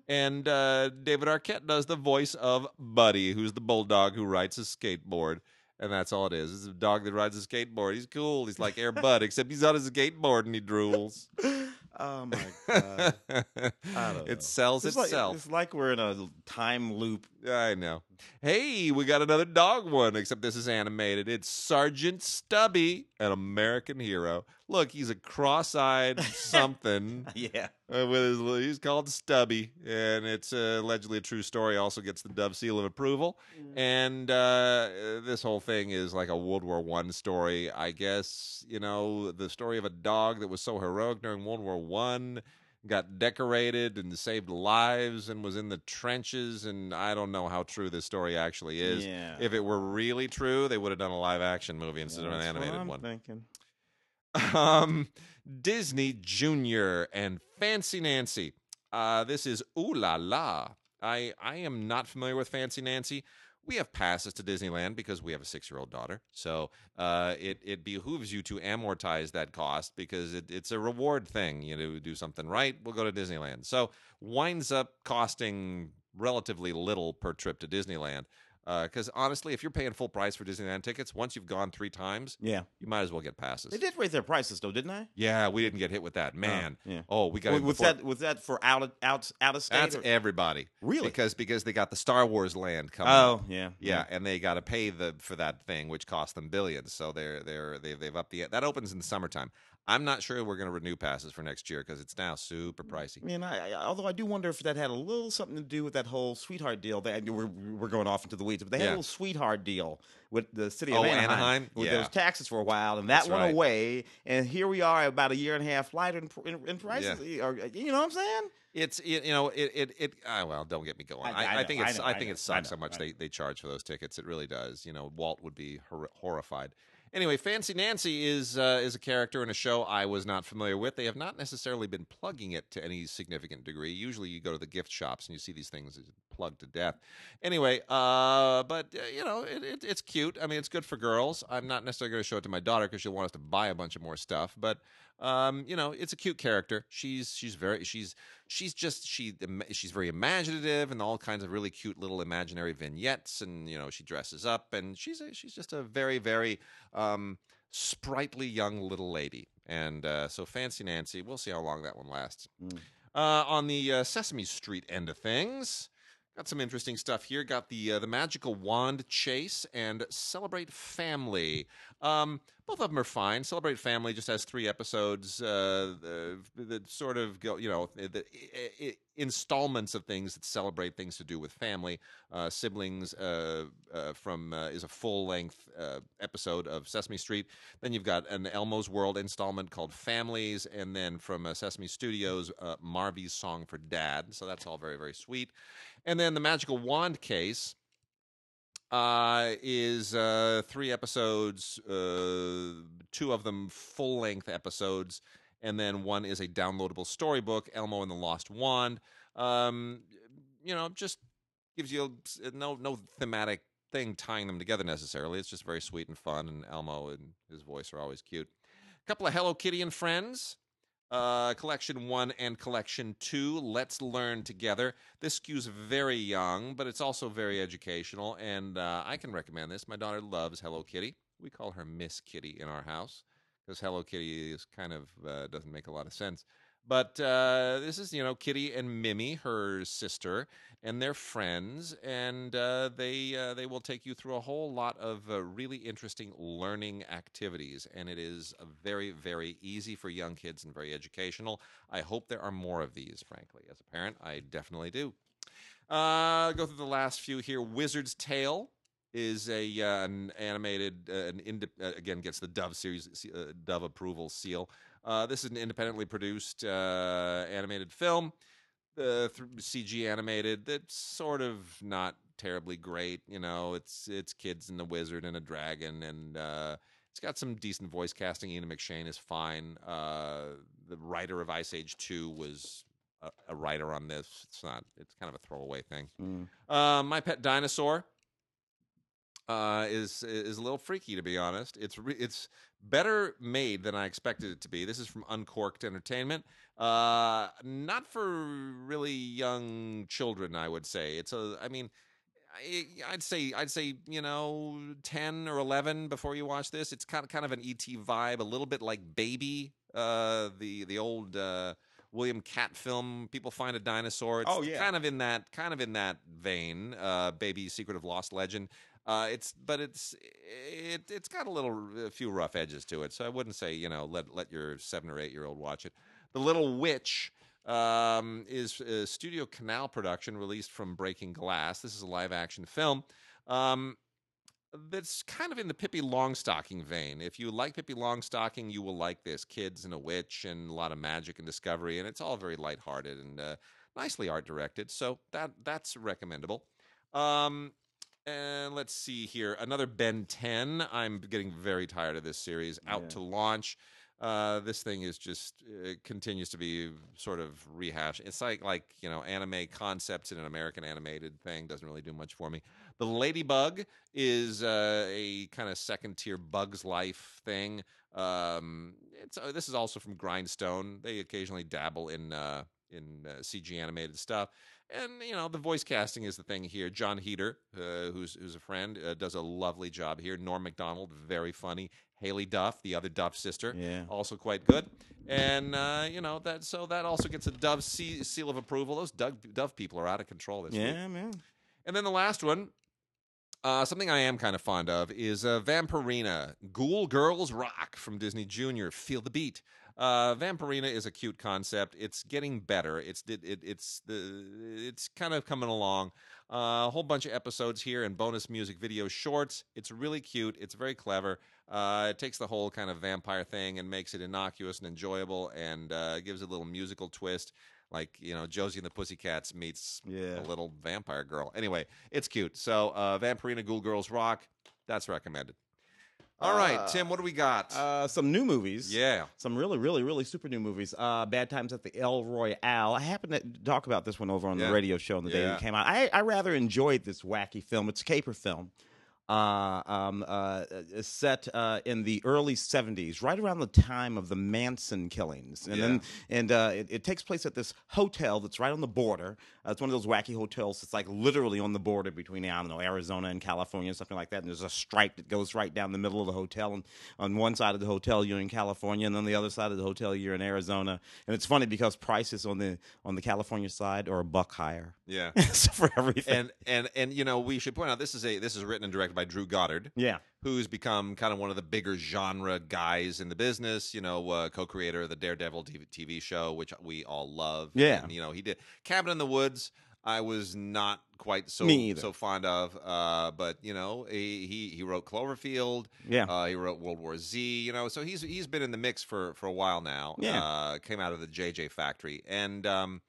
Speaker 1: And uh, David Arquette does the voice of Buddy, who's the bulldog who rides a skateboard. And that's all it is. It's a dog that rides a skateboard. He's cool. He's like Air Bud, except he's on his skateboard and he drools.
Speaker 2: Oh my god. I don't know.
Speaker 1: it sells
Speaker 2: It's like,
Speaker 1: itself.
Speaker 2: it's like we're in a time loop.
Speaker 1: I know. Hey, we got another dog one, except this is animated. It's Sergeant Stubby, an American hero. Look, he's a cross-eyed something.
Speaker 2: Yeah.
Speaker 1: Uh, with his, he's called Stubby, and it's uh, allegedly a true story. Also gets the Dove seal of approval, and uh, this whole thing is like a World War One story. I guess you know the story of a dog that was so heroic during World War One, got decorated and saved lives, and was in the trenches. And I don't know how true this story actually is.
Speaker 2: Yeah.
Speaker 1: If it were really true, they would have done a live action movie instead of an animated
Speaker 2: I'm
Speaker 1: one
Speaker 2: Thinking.
Speaker 1: um, Disney Junior and Fancy Nancy. Uh, this is Ooh La La. I I am not familiar with Fancy Nancy. We have passes to Disneyland because we have a six-year-old daughter, so uh, it it behooves you to amortize that cost because it, it's a reward thing. You know, do something right, we'll go to Disneyland. So winds up costing relatively little per trip to Disneyland. Uh, because honestly, if you're paying full price for Disneyland tickets, once you've gone three times,
Speaker 2: Yeah.
Speaker 1: you might as well get passes.
Speaker 2: They did raise their prices though, didn't they?
Speaker 1: Yeah, we didn't get hit with that, oh, man.
Speaker 2: yeah.
Speaker 1: Oh, we got
Speaker 2: Was, was
Speaker 1: before-
Speaker 2: that was that for out of out out of state?
Speaker 1: That's
Speaker 2: or-
Speaker 1: everybody,
Speaker 2: Really?
Speaker 1: because because they got the Star Wars land coming.
Speaker 2: oh
Speaker 1: up.
Speaker 2: yeah.
Speaker 1: yeah, and they got to pay the for that thing, which cost them billions. So they're they're they've they've upped the that opens in the summertime. I'm not sure we're going to renew passes for next year because it's now super mm, pricey.
Speaker 2: I mean, I, I, although I do wonder if that had a little something to do with that whole sweetheart deal. That we're, we're going off into the weeds, but they had
Speaker 1: Yeah.
Speaker 2: a little sweetheart deal with the city of
Speaker 1: Oh,
Speaker 2: Anaheim.
Speaker 1: Anaheim?
Speaker 2: With
Speaker 1: Yeah.
Speaker 2: those taxes for a while, and that
Speaker 1: That's
Speaker 2: went
Speaker 1: right.
Speaker 2: away. And here we are, about a year and a half later in, in, in prices. Eh, or, eh, you know what I'm saying?
Speaker 1: It's it, you know it it, it ah, well don't get me going.
Speaker 2: I-
Speaker 1: I,
Speaker 2: I
Speaker 1: I,
Speaker 2: know,
Speaker 1: think
Speaker 2: I
Speaker 1: it's
Speaker 2: know,
Speaker 1: I,
Speaker 2: I
Speaker 1: think
Speaker 2: know,
Speaker 1: it sucks how much they, they charge for those tickets. It really does. You know Walt would be hor- horrified. Anyway, Fancy Nancy is uh, is a character in a show I was not familiar with. They have not necessarily been plugging it to any significant degree. Usually, you go to the gift shops and you see these things plugged to death. Anyway, uh, but uh, you know it, it, it's cute. I mean, it's good for girls. I'm not necessarily going to show it to my daughter because she'll want us to buy a bunch of more stuff. But um, you know, it's a cute character. She's she's very she's she's just she she's very imaginative and all kinds of really cute little imaginary vignettes and you know she dresses up and she's a, she's just a very very um, sprightly young little lady. And uh, so Fancy Nancy, we'll see how long that one lasts.
Speaker 2: Mm.
Speaker 1: Uh, on the uh, Sesame Street end of things, got some interesting stuff here. Got the uh, the magical wand chase and celebrate family. Um, both of them are fine. Celebrate Family just has three episodes uh, that sort of go, you know, the, i- installments of things that celebrate things to do with family. Uh, siblings uh, uh, from uh, is a full length episode of Sesame Street. Then you've got an Elmo's World installment called Families, and then from Sesame Studios, Marvy's Song for Dad. So that's all very very sweet. And then the Magical Wand case uh, is uh, three episodes, uh, two of them full length episodes, and then one is a downloadable storybook, Elmo and the Lost Wand. Um, you know, just gives you no no thematic thing tying them together necessarily. It's just very sweet and fun, and Elmo and his voice are always cute. A couple of Hello Kitty and friends. Uh, collection one and collection two. Let's learn together. This skews very young, but it's also very educational, and uh, I can recommend this. My daughter loves Hello Kitty. We call her Miss Kitty in our house because Hello Kitty is kind of uh, doesn't make a lot of sense. But uh, this is, you know, Kitty and Mimi, her sister, and they're friends, and uh, they uh, they will take you through a whole lot of uh, really interesting learning activities, and it is very very easy for young kids and very educational. I hope there are more of these. Frankly, as a parent, I definitely do. Uh, go through the last few here. Wizard's Tale is a uh, an animated uh, an inde- uh, again gets the Dove series uh, Dove approval seal. Uh, this is an independently produced uh, animated film, uh, th- CG animated. That's sort of not terribly great. You know, it's it's kids and the wizard and a dragon, and uh, it's got some decent voice casting. Ian McShane is fine. Uh, the writer of Ice Age Two was a, a writer on this. It's not. It's kind of a throwaway thing.
Speaker 2: Mm.
Speaker 1: Uh, My Pet Dinosaur uh, is is a little freaky to be honest. It's re- it's better made than I expected it to be. This is from Uncorked Entertainment. Uh, not for really young children, I would say. It's a. I mean. I, I'd say I'd say you know ten or eleven before you watch this. It's kind of kind of an ET vibe, a little bit like Baby, uh, the the old uh, William Katt film. People find a dinosaur. It's
Speaker 2: Oh, yeah.
Speaker 1: kind of in that kind of in that vein. Uh, Baby, Secret of Lost Legend. Uh, it's but it's it it's got a little a few rough edges to it. So I wouldn't say you know let let your seven or eight year old watch it. The Little Witch um, is a Studio Canal production released from Breaking Glass. This is a live action film. Um, that's kind of in the Pippi Longstocking vein. If you like Pippi Longstocking, you will like this. Kids and a witch and a lot of magic and discovery, and it's all very lighthearted and uh, nicely art directed. So that that's recommendable. Um, and let's see here. Another Ben 10. I'm getting very tired of this series. Out
Speaker 2: Yeah.
Speaker 1: to launch. Uh, this thing is just it continues to be sort of rehashed. It's like like you know anime concepts in an American animated thing doesn't really do much for me. The Ladybug is uh, a kind of second tier Bugs Life thing. Um, it's uh, this is also from Grindstone. They occasionally dabble in uh, in uh, CG animated stuff. And you know the voice casting is the thing here. Jon Heder, uh, who's who's a friend, uh, does a lovely job here. Norm Macdonald, very funny. Haylie Duff, the other Duff sister,
Speaker 2: Yeah.
Speaker 1: also quite good. And uh, you know that, so that also gets a Dove se- seal of approval. Those Dove, Dove people are out of control this week.
Speaker 2: Yeah, man.
Speaker 1: And then the last one, uh, something I am kind of fond of is uh, Vampirina, Ghoul Girls Rock from Disney Junior. Feel the beat. Uh, Vampirina is a cute concept. It's getting better. It's it, it, it's the it's kind of coming along. Uh, a whole bunch of episodes here and bonus music video shorts. It's really cute. It's very clever. Uh, it takes the whole kind of vampire thing and makes it innocuous and enjoyable, and uh, gives it a little musical twist, like you know Josie and the Pussycats meets
Speaker 2: Yeah.
Speaker 1: a little vampire girl. Anyway, it's cute. So, uh, Vampirina Ghoul Girls Rock. That's recommended. All right,
Speaker 2: Uh,
Speaker 1: Tim. What do we got?
Speaker 2: Uh, some new movies.
Speaker 1: yeah.
Speaker 2: Some really, really, really super new movies. Uh, Bad Times at the El Royale. I happened to talk about this one over on
Speaker 1: Yeah.
Speaker 2: the radio show on the day it came out. I, I rather enjoyed this wacky film. It's a caper film. Uh, um, uh, set uh, in the early 70s, right around the time of the Manson killings. And then and uh, it, it takes place at this hotel that's right on the border. Uh, it's one of those wacky hotels that's like literally on the border between, I don't know, Arizona and California, something like that. And there's a stripe that goes right down the middle of the hotel. And on one side of the hotel, you're in California, and on the other side of the hotel, you're in Arizona. And it's funny because prices on the on the California side are a buck higher.
Speaker 1: Yeah.
Speaker 2: so for everything.
Speaker 1: and and and you know we should point out this is a this is written and directed by Drew Goddard,
Speaker 2: yeah.
Speaker 1: who's become kind of one of the bigger genre guys in the business. You know, uh, co-creator of the Daredevil TV, TV show, which we all love.
Speaker 2: Yeah.
Speaker 1: And, you know, he did Cabin in the Woods. I was not quite so so fond of, uh, but you know, he he, he wrote Cloverfield.
Speaker 2: Yeah.
Speaker 1: Uh, he wrote World War Z. You know, so he's he's been in the mix for for a while now.
Speaker 2: Yeah.
Speaker 1: Uh, came out of the JJ Factory, and um,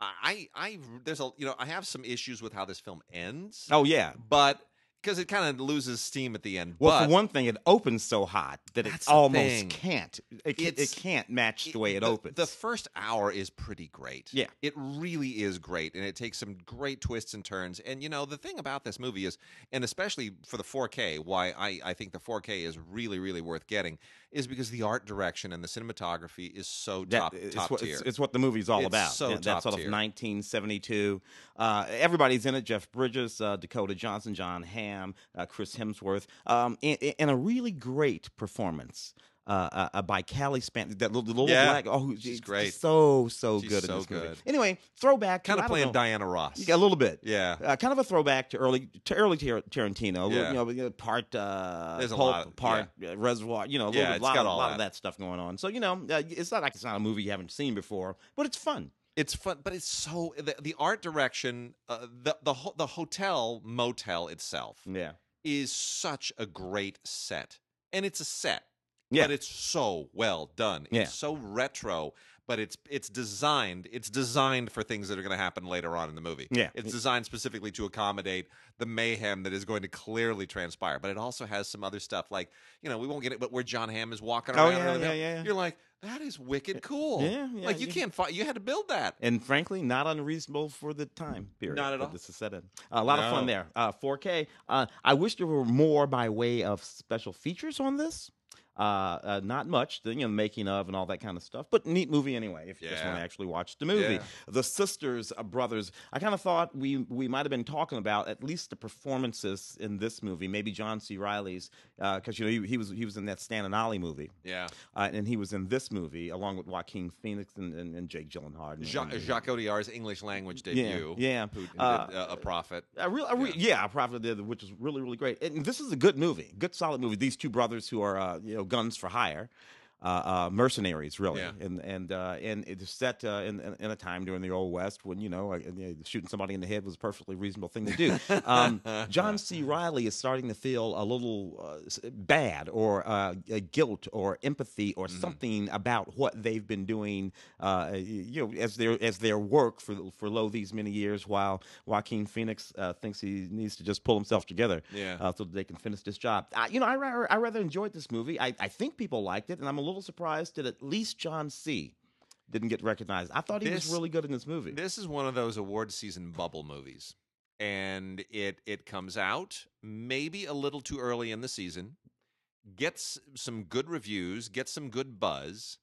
Speaker 1: I I there's a you know I have some issues with how this film ends
Speaker 2: oh yeah.
Speaker 1: but because it kind of loses steam at the end.
Speaker 2: Well,
Speaker 1: but
Speaker 2: for one thing, it opens so hot that it almost can't. It, ca- it can't match the way it
Speaker 1: the,
Speaker 2: opens.
Speaker 1: The first hour is pretty great.
Speaker 2: Yeah.
Speaker 1: It really is great. And it takes some great twists and turns. And, you know, the thing about this movie is, and especially for the 4K, why I, I think the 4K is really, really worth getting, is because the art direction and the cinematography is so
Speaker 2: That-
Speaker 1: top,
Speaker 2: it's,
Speaker 1: top
Speaker 2: what,
Speaker 1: tier.
Speaker 2: it's, it's what the movie's all
Speaker 1: It's
Speaker 2: about.
Speaker 1: so
Speaker 2: Yeah,
Speaker 1: top
Speaker 2: That's sort of 1972. Uh, everybody's in it: Jeff Bridges, uh, Dakota Johnson, Jon Hamm, uh, Chris Hemsworth, um, and, and a really great performance. Uh, uh, uh, by Cailee Spaeny, that little, little
Speaker 1: Yeah,
Speaker 2: black. Oh,
Speaker 1: she's great.
Speaker 2: So so
Speaker 1: She's
Speaker 2: good
Speaker 1: so
Speaker 2: in this movie.
Speaker 1: good.
Speaker 2: Anyway, throwback.
Speaker 1: kind of playing Diana Ross.
Speaker 2: Yeah, a little bit.
Speaker 1: Yeah.
Speaker 2: Uh, kind of a throwback to early to early Tar- Tarantino. A little,
Speaker 1: Yeah.
Speaker 2: You know, part uh,
Speaker 1: There's a lot of-
Speaker 2: part uh, Reservoir. You know, a little
Speaker 1: Yeah,
Speaker 2: bit,
Speaker 1: it's
Speaker 2: lot,
Speaker 1: got
Speaker 2: of, lot of
Speaker 1: that.
Speaker 2: that stuff going on. So you know, uh, it's not like it's not a movie you haven't seen before, but it's fun.
Speaker 1: It's fun, but it's so the, the art direction, uh, the the ho- the hotel motel itself
Speaker 2: Yeah.
Speaker 1: is such a great set, and it's a set.
Speaker 2: Yeah.
Speaker 1: but it's so well done.
Speaker 2: Yeah.
Speaker 1: It's so retro, but it's it's designed. It's designed for things that are going to happen later on in the movie.
Speaker 2: Yeah.
Speaker 1: it's designed specifically to accommodate the mayhem that is going to clearly transpire. But it also has some other stuff, like you know, we won't get it, but where Jon Hamm is walking
Speaker 2: Oh,
Speaker 1: around.
Speaker 2: yeah, yeah, yeah, yeah.
Speaker 1: You're like, that is wicked cool.
Speaker 2: Yeah, yeah,
Speaker 1: like you
Speaker 2: yeah.
Speaker 1: can't find. You had to build that.
Speaker 2: And frankly, not unreasonable for the time period.
Speaker 1: Not at all.
Speaker 2: This is set in. a lot of fun there. Uh, 4K. Uh, I wish there were more by way of special features on this. Uh, uh, not much, the you know making of and all that kind of stuff, but neat movie anyway. If you just
Speaker 1: Yeah.
Speaker 2: want to actually watch the movie,
Speaker 1: Yeah.
Speaker 2: the sisters, uh, brothers. I kind of thought we we might have been talking about at least the performances in this movie. Maybe John C. Reilly's because you know he, he was he was in that Stan and Ollie movie,
Speaker 1: Yeah,
Speaker 2: uh, and he was in this movie along with Joaquin Phoenix and, and, and Jake Gyllenhaal. and-
Speaker 1: Jacques,
Speaker 2: and-
Speaker 1: Jacques Audiard's English language debut.
Speaker 2: yeah.
Speaker 1: who, who
Speaker 2: Uh,
Speaker 1: did, uh, a prophet.
Speaker 2: a real, a re- yeah. a prophet did, which is really, really great. And this is a good movie, good, solid movie. These two brothers who are, uh, you know, guns for hire, uh, uh, mercenaries, really,
Speaker 1: Yeah.
Speaker 2: and and uh, and it's set uh, in, in a time during the old west when you know, shooting somebody in the head was a perfectly reasonable thing to do. um, John C. Reilly is starting to feel a little uh, bad or guilt or empathy or
Speaker 1: Mm-hmm.
Speaker 2: something about what they've been doing, uh, you know, as their as their work for for lo these many years, while Joaquin Phoenix uh, thinks he needs to just pull himself together,
Speaker 1: Yeah.
Speaker 2: so that they can finish this job. I, you know, I rather I rather enjoyed this movie. I, I think people liked it, and I'm a little surprised that at least John C. didn't get recognized. I thought he
Speaker 1: This-
Speaker 2: was really good in this movie.
Speaker 1: This is one of those award season bubble movies, and it it comes out maybe a little too early in the season, gets some good reviews, gets some good buzz,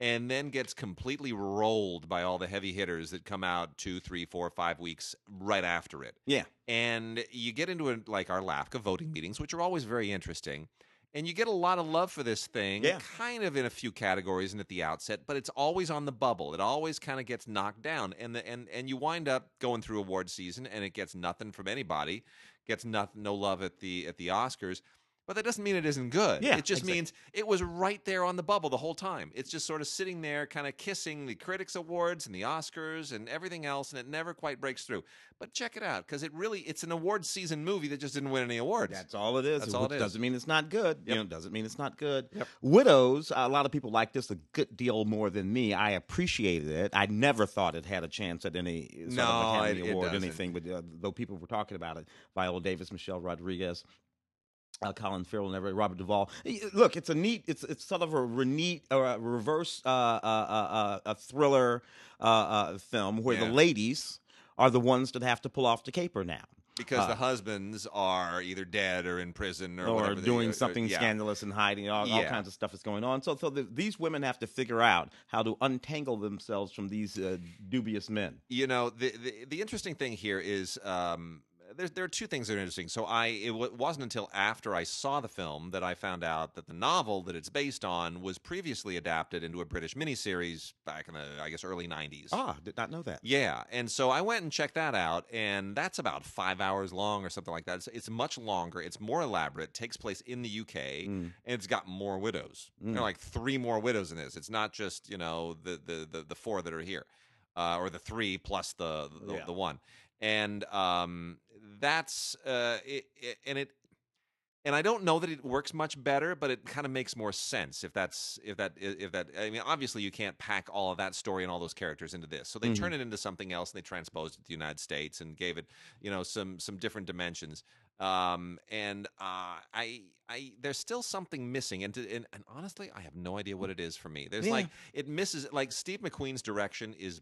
Speaker 1: and then gets completely rolled by all the heavy hitters that come out two, three, four, five weeks right after it.
Speaker 2: yeah,
Speaker 1: and you get into a, like our LAFCA voting meetings, which are always very interesting. And you get a lot of love for this thing,
Speaker 2: Yeah.
Speaker 1: kind of in a few categories and at the outset, but it's always on the bubble. It always kind of gets knocked down, and the, and and you wind up going through award season, and it gets nothing from anybody, gets nothing, no love at the at the Oscars. But that doesn't mean it isn't good.
Speaker 2: Yeah,
Speaker 1: it just
Speaker 2: exactly.
Speaker 1: means it was right there on the bubble the whole time. It's just sort of sitting there, kind of kissing the critics awards and the Oscars and everything else, and it never quite breaks through. But check it out because it really it's an award season movie that just didn't win any awards.
Speaker 2: That's all it is.
Speaker 1: That's all it is.
Speaker 2: Doesn't mean it's not good. You know, doesn't mean it's not good.
Speaker 1: Yep.
Speaker 2: Widows. A lot of people like this a good deal more than me. I appreciated it. I never thought it had a chance at any sort
Speaker 1: No,
Speaker 2: of Academy
Speaker 1: it- it
Speaker 2: Award,
Speaker 1: doesn't.
Speaker 2: anything. But uh, though people were talking about it, Viola Davis, Michelle Rodriguez. Uh, Colin Farrell and everybody, Robert Duvall. Look, it's a neat. It's it's sort of a neat or a reverse uh, uh, uh, uh, a thriller uh, uh, film where
Speaker 1: Yeah.
Speaker 2: the ladies are the ones that have to pull off the caper now.
Speaker 1: because
Speaker 2: Uh,
Speaker 1: the husbands are either dead or in prison or,
Speaker 2: or
Speaker 1: whatever they-
Speaker 2: doing
Speaker 1: uh, uh,
Speaker 2: something
Speaker 1: yeah.
Speaker 2: scandalous and hiding all, all kinds of stuff is going on. So, so the, these women have to figure out how to untangle themselves from these uh, dubious men.
Speaker 1: you know the, the the interesting thing here is um there, there are two things that are interesting. So I it w- wasn't until after I saw the film that I found out that the novel that it's based on was previously adapted into a British miniseries back in the I guess early '90s.
Speaker 2: Ah, did not know that.
Speaker 1: Yeah, and so I went and checked that out, and that's about five hours long or something like that. It's, it's much longer. It's more elaborate. It Takes place in the UK,
Speaker 2: Mm.
Speaker 1: and it's got more widows. There
Speaker 2: Mm.
Speaker 1: are like three more widows in this. It's not just you know the the the, the four that are here, uh, or the three plus the the,
Speaker 2: Yeah.
Speaker 1: the one, and um, that's uh, it, it, and it. And I don't know that it works much better, but it kind of makes more sense if that's if that if that. I mean, obviously you can't pack all of that story and all those characters into this, so they
Speaker 2: Mhm.
Speaker 1: turn it into something else and they transposed it to the United States and gave it, you know, some some different dimensions. Um, and uh, I, I, there's still something missing, and, to, and and honestly, I have no idea what it is for me. There's
Speaker 2: Yeah.
Speaker 1: like it misses. Like Steve McQueen's direction is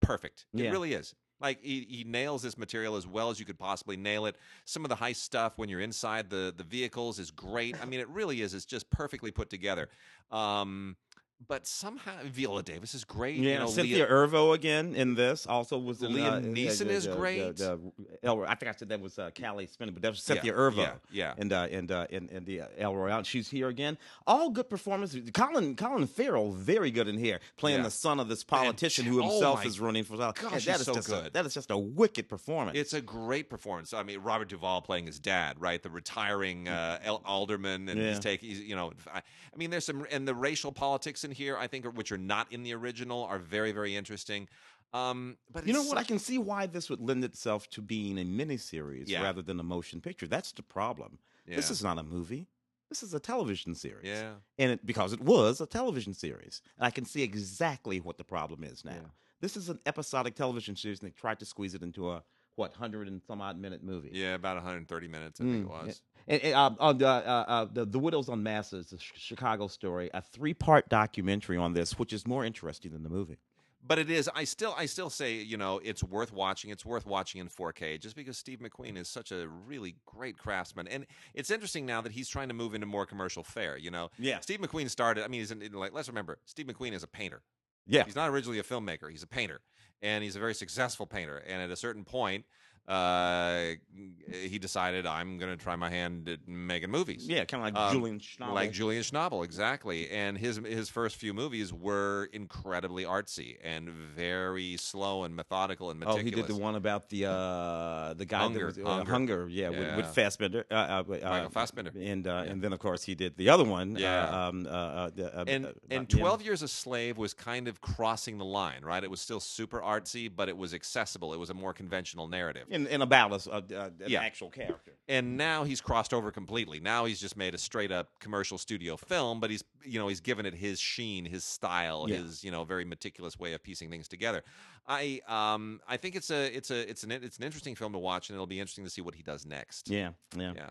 Speaker 1: perfect. It
Speaker 2: Yeah.
Speaker 1: really is. Like he, he nails this material as well as you could possibly nail it. Some of the heist stuff when you're inside the the vehicles is great. I mean, it really is. It's just perfectly put together. Um, but somehow Viola Davis is great.
Speaker 2: Yeah,
Speaker 1: you know,
Speaker 2: Cynthia
Speaker 1: Leah-
Speaker 2: Erivo again in this also was in,
Speaker 1: Liam
Speaker 2: uh,
Speaker 1: Neeson
Speaker 2: uh,
Speaker 1: is
Speaker 2: uh,
Speaker 1: great.
Speaker 2: uh, El- I think I said that was uh, Cailee Spaeny, but that was
Speaker 1: Yeah,
Speaker 2: Cynthia Erivo.
Speaker 1: Yeah, yeah.
Speaker 2: And uh, and uh, and and the uh, El Royale, she's here again. All good performances. Colin Colin Farrell, very good in here, playing
Speaker 1: Yeah.
Speaker 2: the son of this politician who
Speaker 1: oh
Speaker 2: himself
Speaker 1: my
Speaker 2: is running for.
Speaker 1: gosh,
Speaker 2: that
Speaker 1: he's so
Speaker 2: just
Speaker 1: good.
Speaker 2: A, that is just a wicked performance.
Speaker 1: It's a great performance. I mean, Robert Duvall playing his dad, right? The retiring uh, alderman, and he's taking, he's, you know, I, I mean, there's some, and the racial politics in here, I think, which are not in the original, are very, very interesting. Um, but
Speaker 2: you know what? I can see why this would lend itself to being a miniseries
Speaker 1: Yeah.
Speaker 2: rather than a motion picture. That's the problem. This is not a movie. This is a television series.
Speaker 1: yeah,
Speaker 2: and it, because it was a television series, and I can see exactly what the problem is now.
Speaker 1: Yeah.
Speaker 2: This is an episodic television series, and they tried to squeeze it into a what hundred and some odd minute movie.
Speaker 1: yeah, about 130 minutes, I think it
Speaker 2: Mm,
Speaker 1: was.
Speaker 2: And, and, uh, uh, the, uh, uh, the the Widows on Masses, the Ch- Chicago story, a three part documentary on this, which is more interesting than the movie.
Speaker 1: But it is. I still, I still say, you know, it's worth watching. It's worth watching in 4K, just because Steve McQueen is such a really great craftsman, and it's interesting now that he's trying to move into more commercial fare. You know,
Speaker 2: Yeah,
Speaker 1: Steve McQueen started. I mean, he's in, like let's remember, Steve McQueen is a painter.
Speaker 2: yeah,
Speaker 1: He's not originally a filmmaker. He's a painter, and he's a very successful painter. And at a certain point, uh, he decided, I'm going to try my hand at making movies.
Speaker 2: yeah, kind of like
Speaker 1: Um,
Speaker 2: Julian Schnabel.
Speaker 1: Like Julian Schnabel, exactly. And his his first few movies were incredibly artsy and very slow and methodical and meticulous.
Speaker 2: Oh, he did the one about the uh, the guy
Speaker 1: Hunger,
Speaker 2: that was uh,
Speaker 1: Hunger.
Speaker 2: hunger. yeah, With,
Speaker 1: Yeah.
Speaker 2: with Fassbender, uh, uh, uh,
Speaker 1: Michael Fassbender.
Speaker 2: and uh,
Speaker 1: Yeah.
Speaker 2: and then of course he did the other one.
Speaker 1: Yeah.
Speaker 2: uh, um, uh, uh, the, uh,
Speaker 1: and
Speaker 2: uh,
Speaker 1: and
Speaker 2: yeah.
Speaker 1: 12 years a slave was kind of crossing the line right it was still super artsy but it was accessible it was a more conventional narrative
Speaker 2: in, in about us, uh, uh, an
Speaker 1: Yeah.
Speaker 2: actual character.
Speaker 1: and now he's crossed over completely now he's just made a straight up commercial studio film but he's you know he's given it his sheen his style
Speaker 2: Yeah.
Speaker 1: his you know very meticulous way of piecing things together i um i think it's a it's a it's an it's an interesting film to watch and it'll be interesting to see what he does next
Speaker 2: Yeah, yeah.
Speaker 1: yeah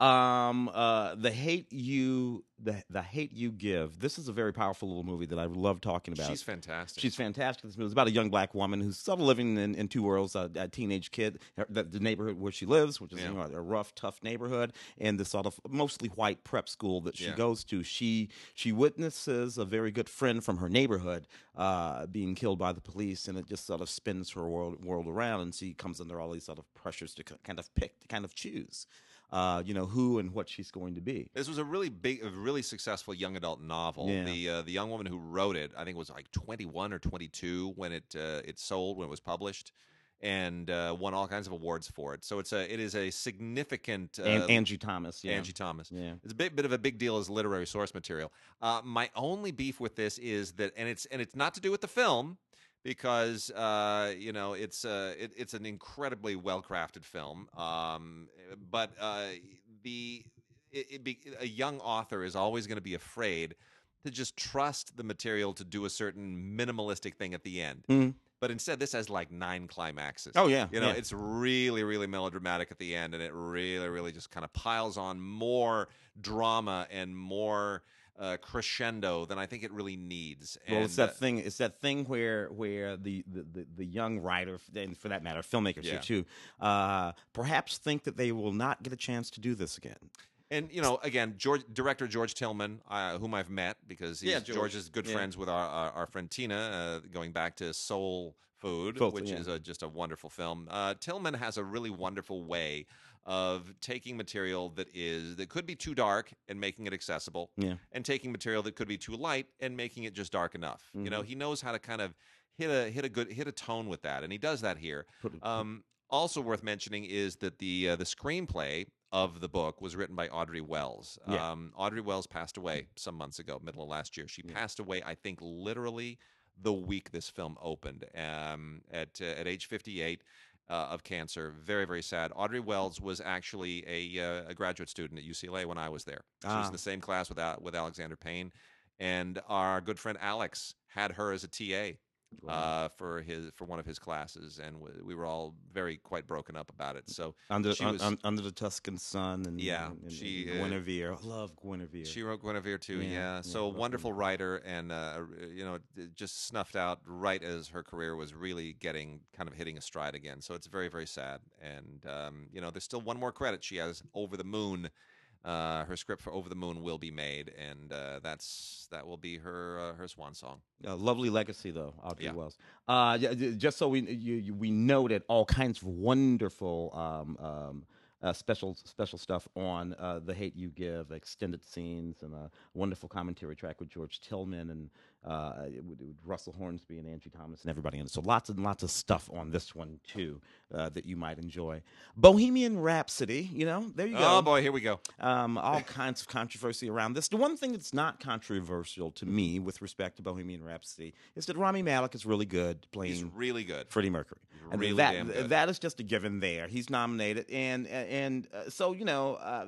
Speaker 2: Um, uh, the hate you, the the hate you give. This is a very powerful little movie that I love talking about.
Speaker 1: she's fantastic
Speaker 2: She's fantastic. This movie is about a young black woman who's sort of living in, in two worlds: a, a teenage kid, her- the, the neighborhood where she lives, which is
Speaker 1: Yeah.
Speaker 2: you know, a rough, tough neighborhood, and this sort of mostly white prep school that she
Speaker 1: Yeah.
Speaker 2: goes to. She she witnesses a very good friend from her neighborhood uh, being killed by the police, and it just sort of spins her world world around, and she comes under all these sort of pressures to kind of pick, to kind of choose, uh, you know, who and what she's going to be.
Speaker 1: This was a really big, a really successful young adult novel.
Speaker 2: Yeah.
Speaker 1: The uh, the young woman who wrote it, I think, was like 21 or 22 when it uh, it sold when it was published, and uh, won all kinds of awards for it. So it's a it is a significant. Uh,
Speaker 2: and Angie Thomas, yeah,
Speaker 1: Angie Thomas.
Speaker 2: yeah.
Speaker 1: It's a bit, bit of a big deal as literary source material. Uh, my only beef with this is that, and it's and it's not to do with the film, because uh, you know it's uh, it, it's an incredibly well crafted film. Um, but uh, the it, it be, a young author is always going to be afraid to just trust the material to do a certain minimalistic thing at the end.
Speaker 2: Mhm.
Speaker 1: But instead, this has like nine climaxes.
Speaker 2: Oh yeah,
Speaker 1: You know,
Speaker 2: yeah.
Speaker 1: it's really, really melodramatic at the end, and it really, really just kind of piles on more drama and more uh, crescendo than I think it really needs.
Speaker 2: Well, it's
Speaker 1: And,
Speaker 2: that thing. It's that thing where where the the, the, the young writer, and for that matter, filmmakers
Speaker 1: Yeah.
Speaker 2: too, uh, perhaps think that they will not get a chance to do this again.
Speaker 1: And you know, again, George, director George Tillman, uh, whom I've met because he's,
Speaker 2: Yeah, George.
Speaker 1: George is good
Speaker 2: Yeah.
Speaker 1: friends with our, our our friend Tina, uh, going back to Soul Food,
Speaker 2: Food,
Speaker 1: which
Speaker 2: yeah.
Speaker 1: is a, just a wonderful film. Uh, Tillman has a really wonderful way of taking material that is that could be too dark and making it accessible,
Speaker 2: Yeah.
Speaker 1: and taking material that could be too light and making it just dark enough. You
Speaker 2: Mm-hmm.
Speaker 1: know, he knows how to kind of hit a hit a good hit a tone with that, and he does that here. Um, also worth mentioning is that the uh, the screenplay of the book was written by Audrey Wells.
Speaker 2: Yeah.
Speaker 1: Um, Audrey Wells passed away some months ago, middle of last year. She
Speaker 2: Yeah.
Speaker 1: passed away, I think, literally the week this film opened um, at uh, at age 58 uh, of cancer. Very very sad. Audrey Wells was actually a uh, a graduate student at UCLA when I was there. She was
Speaker 2: Ah.
Speaker 1: in the same class with with Alexander Payne, and our good friend Alex had her as a TA uh, for his for one of his classes, and w- we were all very quite broken up about it. So
Speaker 2: under un-
Speaker 1: was-
Speaker 2: un- under the Tuscan sun and
Speaker 1: Yeah,
Speaker 2: and, and,
Speaker 1: she,
Speaker 2: and
Speaker 1: uh,
Speaker 2: Guinevere. I love Guinevere.
Speaker 1: She wrote Guinevere too,
Speaker 2: Yeah,
Speaker 1: yeah. So wonderful writer, and uh, you know, just snuffed out right as her career was really getting kind of hitting a stride again. So it's very, very sad. And um, you know, there's still one more credit she has. Over the Moon, uh, her script for Over the Moon will be made, and uh, that's that will be her uh, her swan song.
Speaker 2: A lovely legacy, though, Audrey
Speaker 1: Yeah.
Speaker 2: Wells. Uh, just so we you, you, we noted all kinds of wonderful um, um, uh, special special stuff on uh, the Hate You Give, extended scenes, and a wonderful commentary track with George Tillman and uh, with, with Russell Hornsby and Angie Thomas and everybody in it. So lots and lots of stuff on this one too uh, that you might enjoy. Bohemian Rhapsody, you know, there you go.
Speaker 1: Oh boy, here we go.
Speaker 2: Um, all kinds of controversy around this. The one thing that's not controversial to me with respect to Bohemian Rhapsody is that Rami Malek is really good playing.
Speaker 1: He's really good.
Speaker 2: Freddie Mercury. And
Speaker 1: really
Speaker 2: that,
Speaker 1: damn good.
Speaker 2: that is just a given there. He's nominated, and and uh, so you know, uh,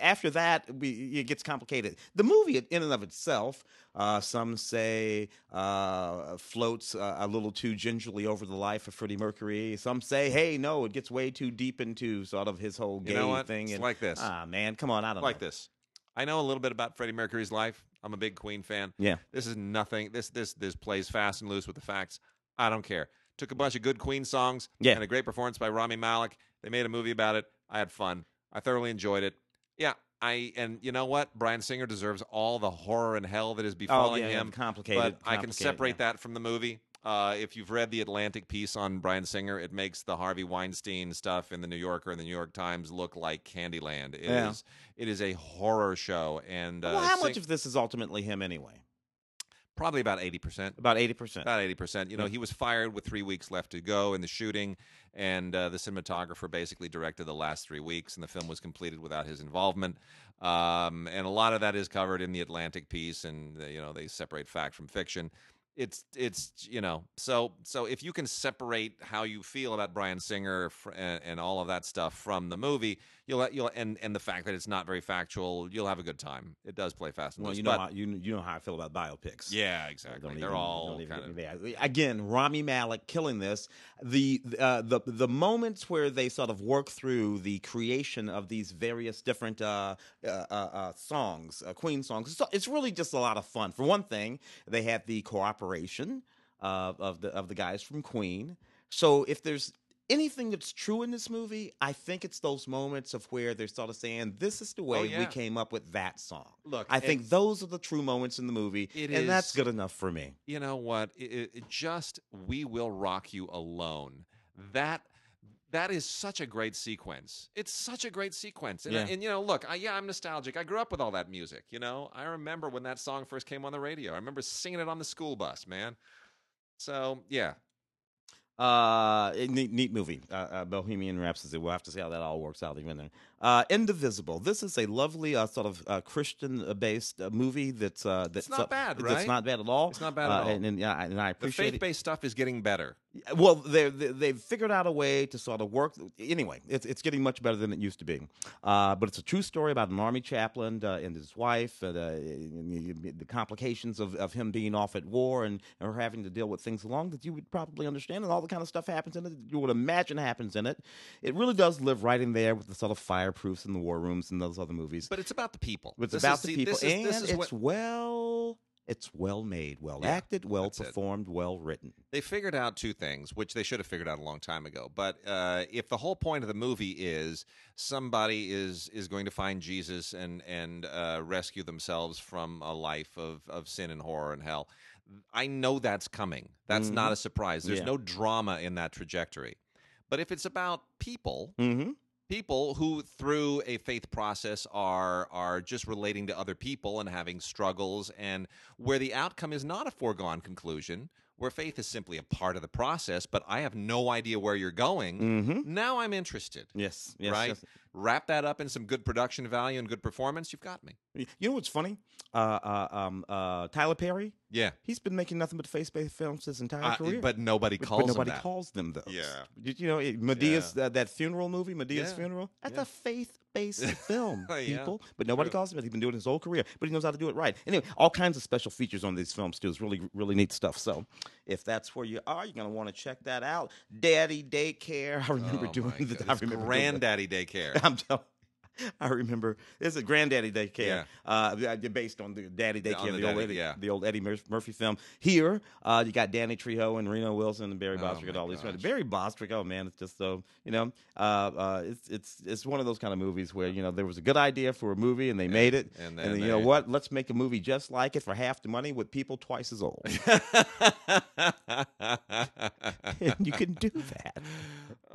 Speaker 2: after that, we, it gets complicated. The movie, in and of itself, uh, some say uh, floats uh, a little too gingerly over the life of Freddie Mercury. Some say, hey, no, it gets way too deep into sort of his whole gay
Speaker 1: You know what?
Speaker 2: thing.
Speaker 1: It's
Speaker 2: and,
Speaker 1: like this.
Speaker 2: Ah, man, come on, I don't
Speaker 1: like
Speaker 2: know.
Speaker 1: this. I know a little bit about Freddie Mercury's life. I'm a big Queen fan.
Speaker 2: Yeah.
Speaker 1: This is nothing. This this this plays fast and loose with the facts. I don't care. Took a bunch of good Queen songs
Speaker 2: Yeah.
Speaker 1: and a great performance by Rami Malek. They made a movie about it. I had fun. I thoroughly enjoyed it. Yeah, I and you know what? Bryan Singer deserves all the horror and hell that is befalling
Speaker 2: Oh, yeah,
Speaker 1: him.
Speaker 2: complicated,
Speaker 1: But I can separate
Speaker 2: yeah.
Speaker 1: that from the movie. Uh, if you've read the Atlantic piece on Bryan Singer, it makes the Harvey Weinstein stuff in the New Yorker and the New York Times look like Candyland. It is
Speaker 2: Yeah.
Speaker 1: it is a horror show, and uh,
Speaker 2: well, how
Speaker 1: Sing-
Speaker 2: much of this is ultimately him anyway?
Speaker 1: probably about eighty percent.
Speaker 2: About eighty percent.
Speaker 1: About eighty percent. You know, he was fired with three weeks left to go in the shooting, and uh, the cinematographer basically directed the last three weeks, and the film was completed without his involvement. Um, and a lot of that is covered in the Atlantic piece, and uh, you know they separate fact from fiction. It's it's you know so so if you can separate how you feel about Bryan Singer and, and all of that stuff from the movie, you'll you'll and and the fact that it's not very factual, you'll have a good time. It does play fast and
Speaker 2: Well,
Speaker 1: loose,
Speaker 2: you know
Speaker 1: but-
Speaker 2: how you you know how I feel about biopics.
Speaker 1: yeah, exactly. They're
Speaker 2: even-
Speaker 1: all kind of.
Speaker 2: Again, Rami Malek killing this. The uh, the the moments where they sort of work through the creation of these various different uh, uh, uh, uh, songs, uh, Queen songs. It's, it's really just a lot of fun. For one thing, they had the cooperation of of the of the guys from Queen. So if there's anything that's true in this movie, I think it's those moments of where they're sort of saying, "This is the oh, way we
Speaker 1: Oh, yeah.
Speaker 2: came up with that song."
Speaker 1: Look,
Speaker 2: I think those are the true moments in the movie,
Speaker 1: It
Speaker 2: and that's good enough for me.
Speaker 1: you know what? It, it- it just "We Will Rock You" alone. That that is such a great sequence. It's such a great sequence. And,
Speaker 2: Yeah.
Speaker 1: and you know, look, I, yeah, I'm nostalgic. I grew up with all that music. You know, I remember when that song first came on the radio. I remember singing it on the school bus, man. So yeah,
Speaker 2: Uh, neat, neat movie, uh, uh, Bohemian Rhapsody. We'll have to see how that all works out even then. Uh, Indivisible. This is a lovely uh, sort of uh, Christian-based uh, movie that's uh, that's
Speaker 1: not bad,
Speaker 2: That's
Speaker 1: right?
Speaker 2: not bad at all.
Speaker 1: It's not bad at all.
Speaker 2: And, and, yeah, and I appreciate it.
Speaker 1: faith-based stuff is getting better.
Speaker 2: Well, they they've figured out a way to sort of work. Anyway, it's it's getting much better than it used to be. Uh, but it's a true story about an army chaplain uh, and his wife, and, uh, the complications of, of him being off at war and, and her having to deal with things along that you would probably understand, and all the kind of stuff happens in it that you would imagine happens in it. It really does live right in there with the sort of fireproofs and the war rooms and those other movies.
Speaker 1: But it's about the people.
Speaker 2: It's
Speaker 1: This
Speaker 2: about the people,
Speaker 1: this is-
Speaker 2: and it's
Speaker 1: what-
Speaker 2: well. It's well made, well
Speaker 1: Yeah,
Speaker 2: acted, well
Speaker 1: that's it.
Speaker 2: performed, well written.
Speaker 1: they figured out two things, which they should have figured out a long time ago. But uh, if the whole point of the movie is somebody is is going to find Jesus and and uh, rescue themselves from a life of of sin and horror and hell, I know that's coming. That's not a surprise. There's
Speaker 2: Yeah.
Speaker 1: no drama in that trajectory. But if it's about people,
Speaker 2: Mm-hmm.
Speaker 1: people who through a faith process are are just relating to other people and having struggles and where the outcome is not a foregone conclusion where faith is simply a part of the process but i have no idea where you're going
Speaker 2: Mm-hmm.
Speaker 1: now i'm interested
Speaker 2: Yes, yes,
Speaker 1: right
Speaker 2: yes.
Speaker 1: Wrap that up in some good production value and good performance, you've got me.
Speaker 2: You know what's funny? Uh, uh, um, uh, Tyler Perry.
Speaker 1: Yeah,
Speaker 2: He's been making nothing but face-based films his entire
Speaker 1: Uh,
Speaker 2: career.
Speaker 1: but nobody calls
Speaker 2: but nobody
Speaker 1: him that.
Speaker 2: calls them those.
Speaker 1: Yeah.
Speaker 2: Did you know it- Madea's uh, that funeral movie, Madea's
Speaker 1: Yeah.
Speaker 2: funeral? That's
Speaker 1: Yeah.
Speaker 2: a faith-based film,
Speaker 1: Yeah.
Speaker 2: people. But nobody
Speaker 1: True.
Speaker 2: calls him. He's been doing it his whole career, but he knows how to do it right. Anyway, all kinds of special features on these films too. It's really, really neat stuff. So, if that's where you are, you're gonna want to check that out. Daddy Daycare. I remember
Speaker 1: Oh,
Speaker 2: doing the. I remember
Speaker 1: granddaddy daycare.
Speaker 2: I'm telling. I remember it's a granddaddy daycare,
Speaker 1: Yeah.
Speaker 2: uh, based on the daddy daycare, the,
Speaker 1: the
Speaker 2: old Eddie,
Speaker 1: yeah.
Speaker 2: the old Eddie Mur- Murphy film. Here, uh, you got Danny Trejo and Reno Wilson and Barry
Speaker 1: Oh,
Speaker 2: Bostwick and
Speaker 1: my
Speaker 2: all these.
Speaker 1: gosh.
Speaker 2: Barry Bostwick, oh man, it's just so you know, uh, uh, it's it's it's one of those kind of movies where you know there was a good idea for a movie and they made it,
Speaker 1: and
Speaker 2: and
Speaker 1: then
Speaker 2: then, you know what? Let's make a movie just like it for half the money with people twice as old. and you can do that.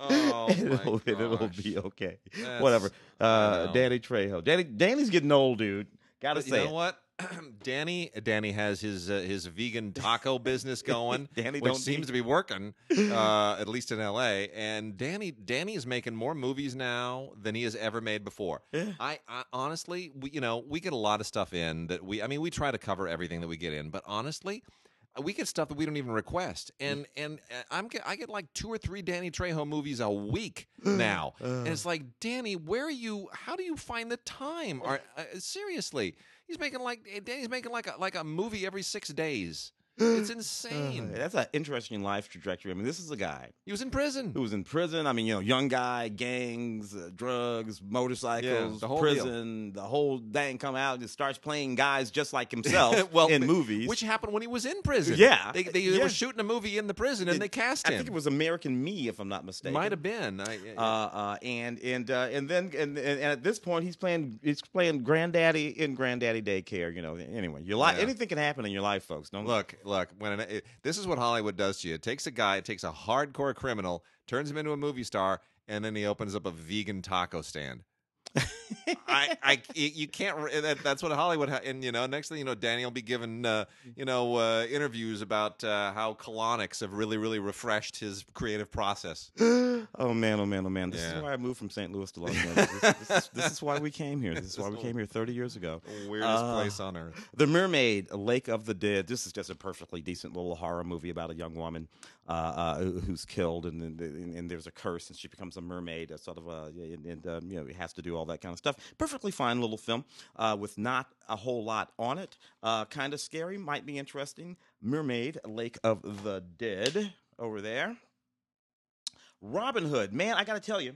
Speaker 1: Oh,
Speaker 2: it'll, it'll be okay.
Speaker 1: That's-
Speaker 2: Whatever. Uh. Danny Trejo. Danny Danny's getting old, dude. Gotta
Speaker 1: But you know what? Danny Danny has his uh, his vegan taco business going,
Speaker 2: Danny
Speaker 1: which
Speaker 2: don't
Speaker 1: seems
Speaker 2: need-
Speaker 1: to be working, uh, at least in L.A. And Danny Danny is making more movies now than he has ever made before.
Speaker 2: Yeah.
Speaker 1: I, I honestly, we, you know, we get a lot of stuff in that we. I mean, we try to cover everything that we get in, but honestly. We get stuff that we don't even request, and and uh, I'm get, I get like two or three Danny Trejo movies a week now, and it's like Danny, where are you? How do you find the time? Are, uh, seriously, he's making like Danny's making like a, like a movie every six days. It's insane.
Speaker 2: Uh, that's an interesting life trajectory. I mean, this is a guy
Speaker 1: He was in prison.
Speaker 2: who was in prison. I mean, you know, young guy, gangs, uh, drugs, motorcycles,
Speaker 1: the whole deal.
Speaker 2: prison, the whole dang come out and starts playing guys just like himself
Speaker 1: well,
Speaker 2: in movies.
Speaker 1: which happened when he was in prison.
Speaker 2: Yeah.
Speaker 1: they, they
Speaker 2: Yeah.
Speaker 1: were shooting a movie in the prison and
Speaker 2: It-
Speaker 1: they cast
Speaker 2: I think it was American Me, if I'm not mistaken.
Speaker 1: Might have been. I,
Speaker 2: Uh, uh, and and uh, and then and, and, and at this point he's playing he's playing granddaddy in granddaddy daycare. You know. Anyway, your life
Speaker 1: Yeah.
Speaker 2: anything can happen in your life, folks. Don't
Speaker 1: Look, look. When an, it, this is what Hollywood does to you. It takes a guy, it takes a hardcore criminal, turns him into a movie star, and then he opens up a vegan taco stand. I, I, you can't. That, that's what Hollywood. Ha- and you know, next thing you know, Danny will be given, uh, you know, uh, interviews about uh, how colonics have really, really refreshed his creative process.
Speaker 2: Oh man, oh man, oh man! This
Speaker 1: Yeah.
Speaker 2: is why I moved from St. Louis to Los Angeles. This, this, is, this is why we came here. This is why we came here 30 years ago.
Speaker 1: Weirdest
Speaker 2: Uh,
Speaker 1: place on earth.
Speaker 2: The Mermaid, Lake of the Dead. This is just a perfectly decent little horror movie about a young woman uh, uh, who's killed, and, and, and there's a curse, and she becomes a mermaid. A sort of a, and, and um, you know, it has to do all that kind of stuff. Perfectly fine little film uh, with not a whole lot on it. Uh, kind of scary, might be interesting. Mermaid, Lake of the Dead, over there. Robin Hood, man, I got to tell you.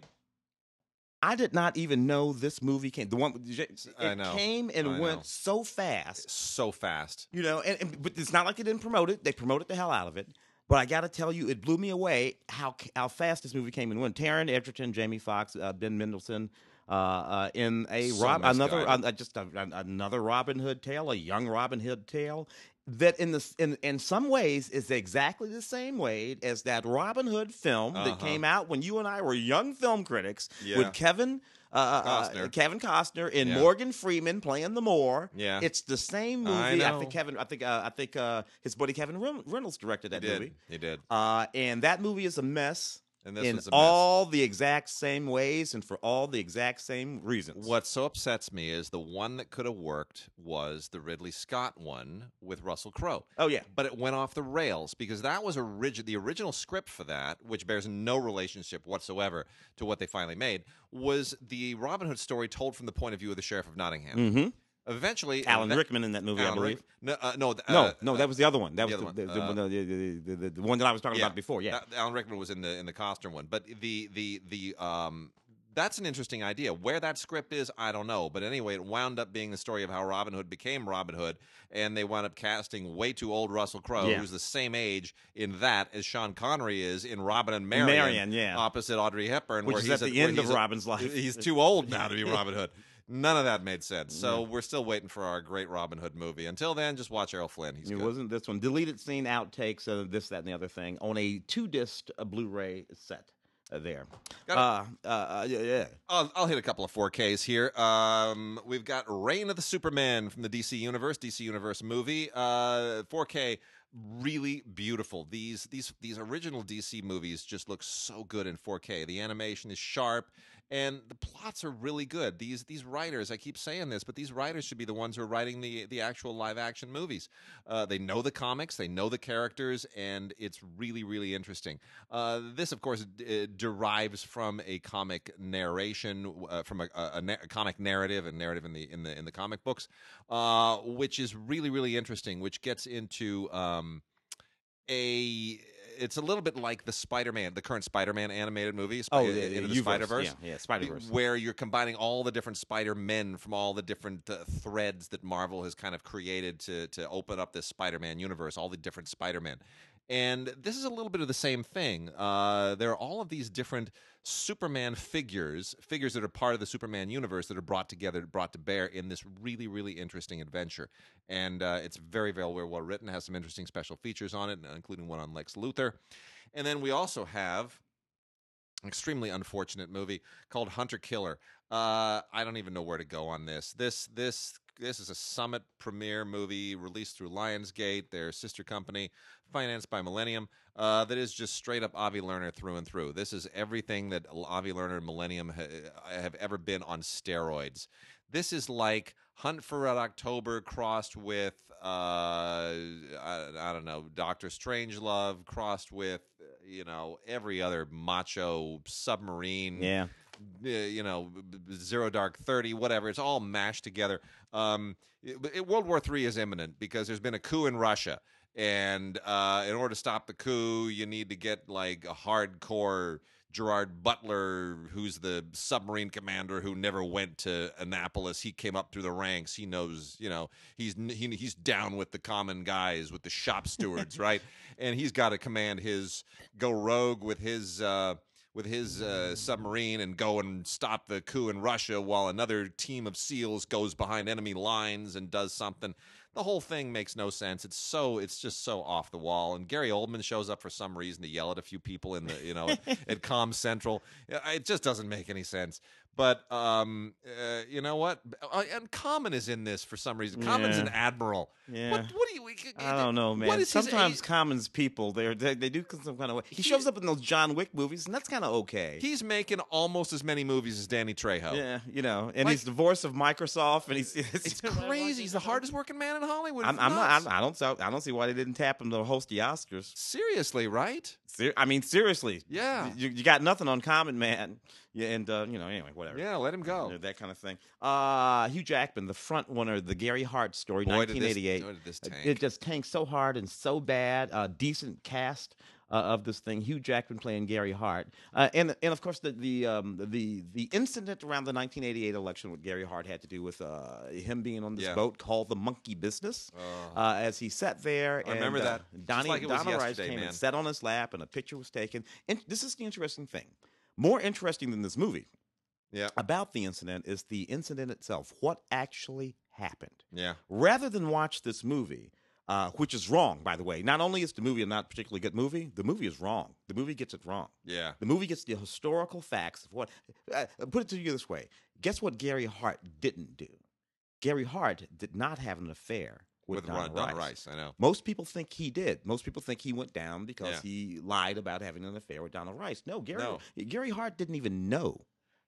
Speaker 2: I did not even know this movie came. The one it
Speaker 1: I know.
Speaker 2: came and
Speaker 1: I
Speaker 2: went
Speaker 1: know.
Speaker 2: so fast.
Speaker 1: So fast.
Speaker 2: You know, and, and but it's not like they didn't promote it. They promoted the hell out of it. But I got to tell you, it blew me away how how fast this movie came and went. Taron Egerton, Jamie Foxx, uh, Ben Mendelsohn, uh, uh, in a
Speaker 1: So
Speaker 2: Rob, another uh, just a, an- another Robin Hood tale, a young Robin Hood tale that in the in in some ways is exactly the same way as that Robin Hood film
Speaker 1: Uh-huh.
Speaker 2: that came out when you and I were young film critics
Speaker 1: Yeah.
Speaker 2: with Kevin. Uh, uh,
Speaker 1: Costner.
Speaker 2: Kevin Costner and
Speaker 1: Yeah.
Speaker 2: Morgan Freeman playing the Moor.
Speaker 1: Yeah.
Speaker 2: it's the same movie.
Speaker 1: I
Speaker 2: I, think Kevin. I think. Uh, I think uh, his buddy Kevin Reyn- Reynolds directed that
Speaker 1: did.
Speaker 2: movie.
Speaker 1: He did.
Speaker 2: Uh, and that movie is a mess in all the exact same ways and for all the exact same reasons.
Speaker 1: What so upsets me is the one that could have worked was the Ridley Scott one with Russell Crowe.
Speaker 2: Oh yeah.
Speaker 1: But it went off the rails because that was orig- the original script for that, which bears no relationship whatsoever to what they finally made, was the Robin Hood story told from the point of view of the Sheriff of Nottingham.
Speaker 2: Mm-hmm.
Speaker 1: Eventually,
Speaker 2: Alan Rickman in that movie,
Speaker 1: Alan
Speaker 2: I believe.
Speaker 1: Rick- no, uh, no, th-
Speaker 2: no,
Speaker 1: uh,
Speaker 2: no, that was the other one. That
Speaker 1: the
Speaker 2: was the,
Speaker 1: one.
Speaker 2: the,
Speaker 1: Uh,
Speaker 2: the, the, the, one that I was talking
Speaker 1: yeah.
Speaker 2: about before. Yeah.
Speaker 1: Alan Rickman was in the in the Costner one, but the the the um that's an interesting idea. Where that script is, I don't know. But anyway, it wound up being the story of how Robin Hood became Robin Hood, and they wound up casting way too old Russell Crowe,
Speaker 2: Yeah.
Speaker 1: who's the same age in that as Sean Connery is in Robin and Marian,
Speaker 2: Marian, yeah.
Speaker 1: opposite Audrey Hepburn,
Speaker 2: Which
Speaker 1: where
Speaker 2: is
Speaker 1: he's
Speaker 2: at the
Speaker 1: where
Speaker 2: end of
Speaker 1: a-
Speaker 2: Robin's life.
Speaker 1: He's too old now to be Robin Hood. None of that made sense. So we're still waiting for our great Robin Hood movie. Until then, just watch Errol Flynn. He's
Speaker 2: it
Speaker 1: good.
Speaker 2: wasn't this one. Deleted scene, outtakes, uh, this, that, and the other thing on a two disc uh, Blu-ray set. Uh, there,
Speaker 1: Got
Speaker 2: uh, uh, yeah, yeah.
Speaker 1: I'll, I'll hit a couple of 4Ks here. Um, we've got Reign of the Supermen from the DC Universe, DC Universe movie. Uh, 4K, really beautiful. These these these original DC movies just look so good in 4K. The animation is sharp, and the plots are really good. These these writers, I keep saying this, but these writers should be the ones who are writing the the actual live action movies. Uh, they know the comics, they know the characters, and it's really really interesting. Uh, this, of course, d- derives from a comic narration, uh, from a, a, a, na- a comic narrative, and narrative in the in the in the comic books, uh, which is really really interesting. Which gets into um, a it's a little bit like the Spider-Man, the current Spider-Man animated movie, Sp-
Speaker 2: Oh,
Speaker 1: the
Speaker 2: Uverse.
Speaker 1: Spider-Verse,
Speaker 2: Yeah, yeah, Spider-Verse.
Speaker 1: where you're combining all the different Spider-Men from all the different uh, threads that Marvel has kind of created to to open up this Spider-Man universe, all the different Spider-Men. And this is a little bit of the same thing. Uh, there are all of these different Superman figures, figures that are part of the Superman universe that are brought together, brought to bear in this really, really interesting adventure. And uh, it's very, very well, written, has some interesting special features on it, including one on Lex Luthor. And then we also have an extremely unfortunate movie called Hunter Killer. Uh, I don't even know where to go on this. This this this is a summit premiere movie released through Lionsgate, their sister company, financed by Millennium. Uh, that is just straight up Avi Lerner through and through. This is everything that Avi Lerner and Millennium ha- have ever been on steroids. This is like Hunt for Red October crossed with uh, I, I don't know Doctor Strangelove crossed with you know every other macho submarine
Speaker 2: Yeah.
Speaker 1: Uh, you know, Zero Dark Thirty, whatever. It's all mashed together. Um, it- it- World War Three is imminent because there's been a coup in Russia, and uh, in order to stop the coup, you need to get like a hardcore Gerard Butler, who's the submarine commander who never went to Annapolis. He came up through the ranks. He knows, you know, he's he, he's down with the common guys, with the shop stewards, right? And he's got to command his go rogue with his. Uh, with his uh, submarine and go and stop the coup in Russia while another team of SEALs goes behind enemy lines and does something. The whole thing makes no sense. It's so it's just so off the wall. And Gary Oldman shows up for some reason to yell at a few people in the you know at Com Central. It just doesn't make any sense. But um, uh, you know what? Uh, and Common is in this for some reason. Common's
Speaker 2: Yeah.
Speaker 1: an admiral.
Speaker 2: Yeah.
Speaker 1: What, what do you?
Speaker 2: I don't know, man.
Speaker 1: is his
Speaker 2: Sometimes
Speaker 1: age?
Speaker 2: commons people they're, they they do some kind of way. He shows up in those John Wick movies, and that's kind of okay.
Speaker 1: He's making almost as many movies as Danny Trejo.
Speaker 2: yeah, you know, and
Speaker 1: Like-
Speaker 2: he's divorced of Microsoft, and he's
Speaker 1: It's crazy. He's the hardest working man in Hollywood.
Speaker 2: I'm,
Speaker 1: It's
Speaker 2: I'm not. I, I don't. I don't see why they didn't tap him to host the Oscars.
Speaker 1: Seriously, right?
Speaker 2: Ser- I mean, seriously.
Speaker 1: Yeah.
Speaker 2: You, you got nothing on Common Man. Yeah, and uh, you know, anyway, whatever.
Speaker 1: Yeah, let him go.
Speaker 2: Uh, That kind of thing. Uh, Hugh Jackman, the front runner, of the Gary Hart story,
Speaker 1: Boy, did this-
Speaker 2: 1988.
Speaker 1: boy, did this.
Speaker 2: It just tanked so hard and so bad. Uh, decent cast uh, of this thing. Hugh Jackman playing Gary Hart, uh, and and of course the the um, the the incident around the 1988 election with Gary Hart had to do with uh, him being on this
Speaker 1: Yeah.
Speaker 2: boat called the Monkey Business. Uh, as he sat there,
Speaker 1: I remember
Speaker 2: and, uh,
Speaker 1: that.
Speaker 2: Donnie
Speaker 1: like
Speaker 2: Donna Rice came
Speaker 1: man.
Speaker 2: and sat on his lap, and a picture was taken. And this is the interesting thing. More interesting than this movie
Speaker 1: Yeah,
Speaker 2: about the incident is the incident itself. What actually happened?
Speaker 1: yeah.
Speaker 2: rather than watch this movie, uh, which is wrong, by the way. Not only is the movie a not particularly good movie, the movie is wrong. The movie gets it wrong.
Speaker 1: Yeah.
Speaker 2: The movie gets the historical facts of what. Uh, put it to you this way: Guess what Gary Hart didn't do? Gary Hart did not have an affair with,
Speaker 1: With,
Speaker 2: Donna,
Speaker 1: Ron, Donna
Speaker 2: Rice.
Speaker 1: Rice, I know.
Speaker 2: Most people think he did. Most people think he went down because
Speaker 1: Yeah.
Speaker 2: he lied about having an affair with Donna Rice. No, Gary
Speaker 1: No.
Speaker 2: Gary Hart didn't even know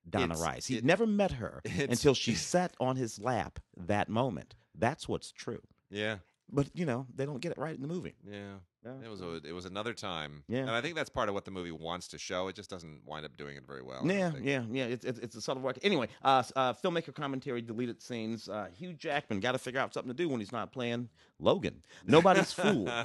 Speaker 2: Donna
Speaker 1: It's-
Speaker 2: Rice. He'd
Speaker 1: it-
Speaker 2: never met her until she sat on his lap that moment. That's what's true.
Speaker 1: Yeah,
Speaker 2: But you know, they don't get it right in the movie.
Speaker 1: yeah.
Speaker 2: Yeah.
Speaker 1: It was a, it was another time.
Speaker 2: Yeah.
Speaker 1: and I think that's part of what the movie wants to show. It just doesn't wind up doing it very well.
Speaker 2: Yeah, yeah, yeah. It's, it's it's a subtle work. Anyway, uh, uh, filmmaker commentary, deleted scenes. Uh, Hugh Jackman got to figure out something to do when he's not playing Logan. Nobody's fool.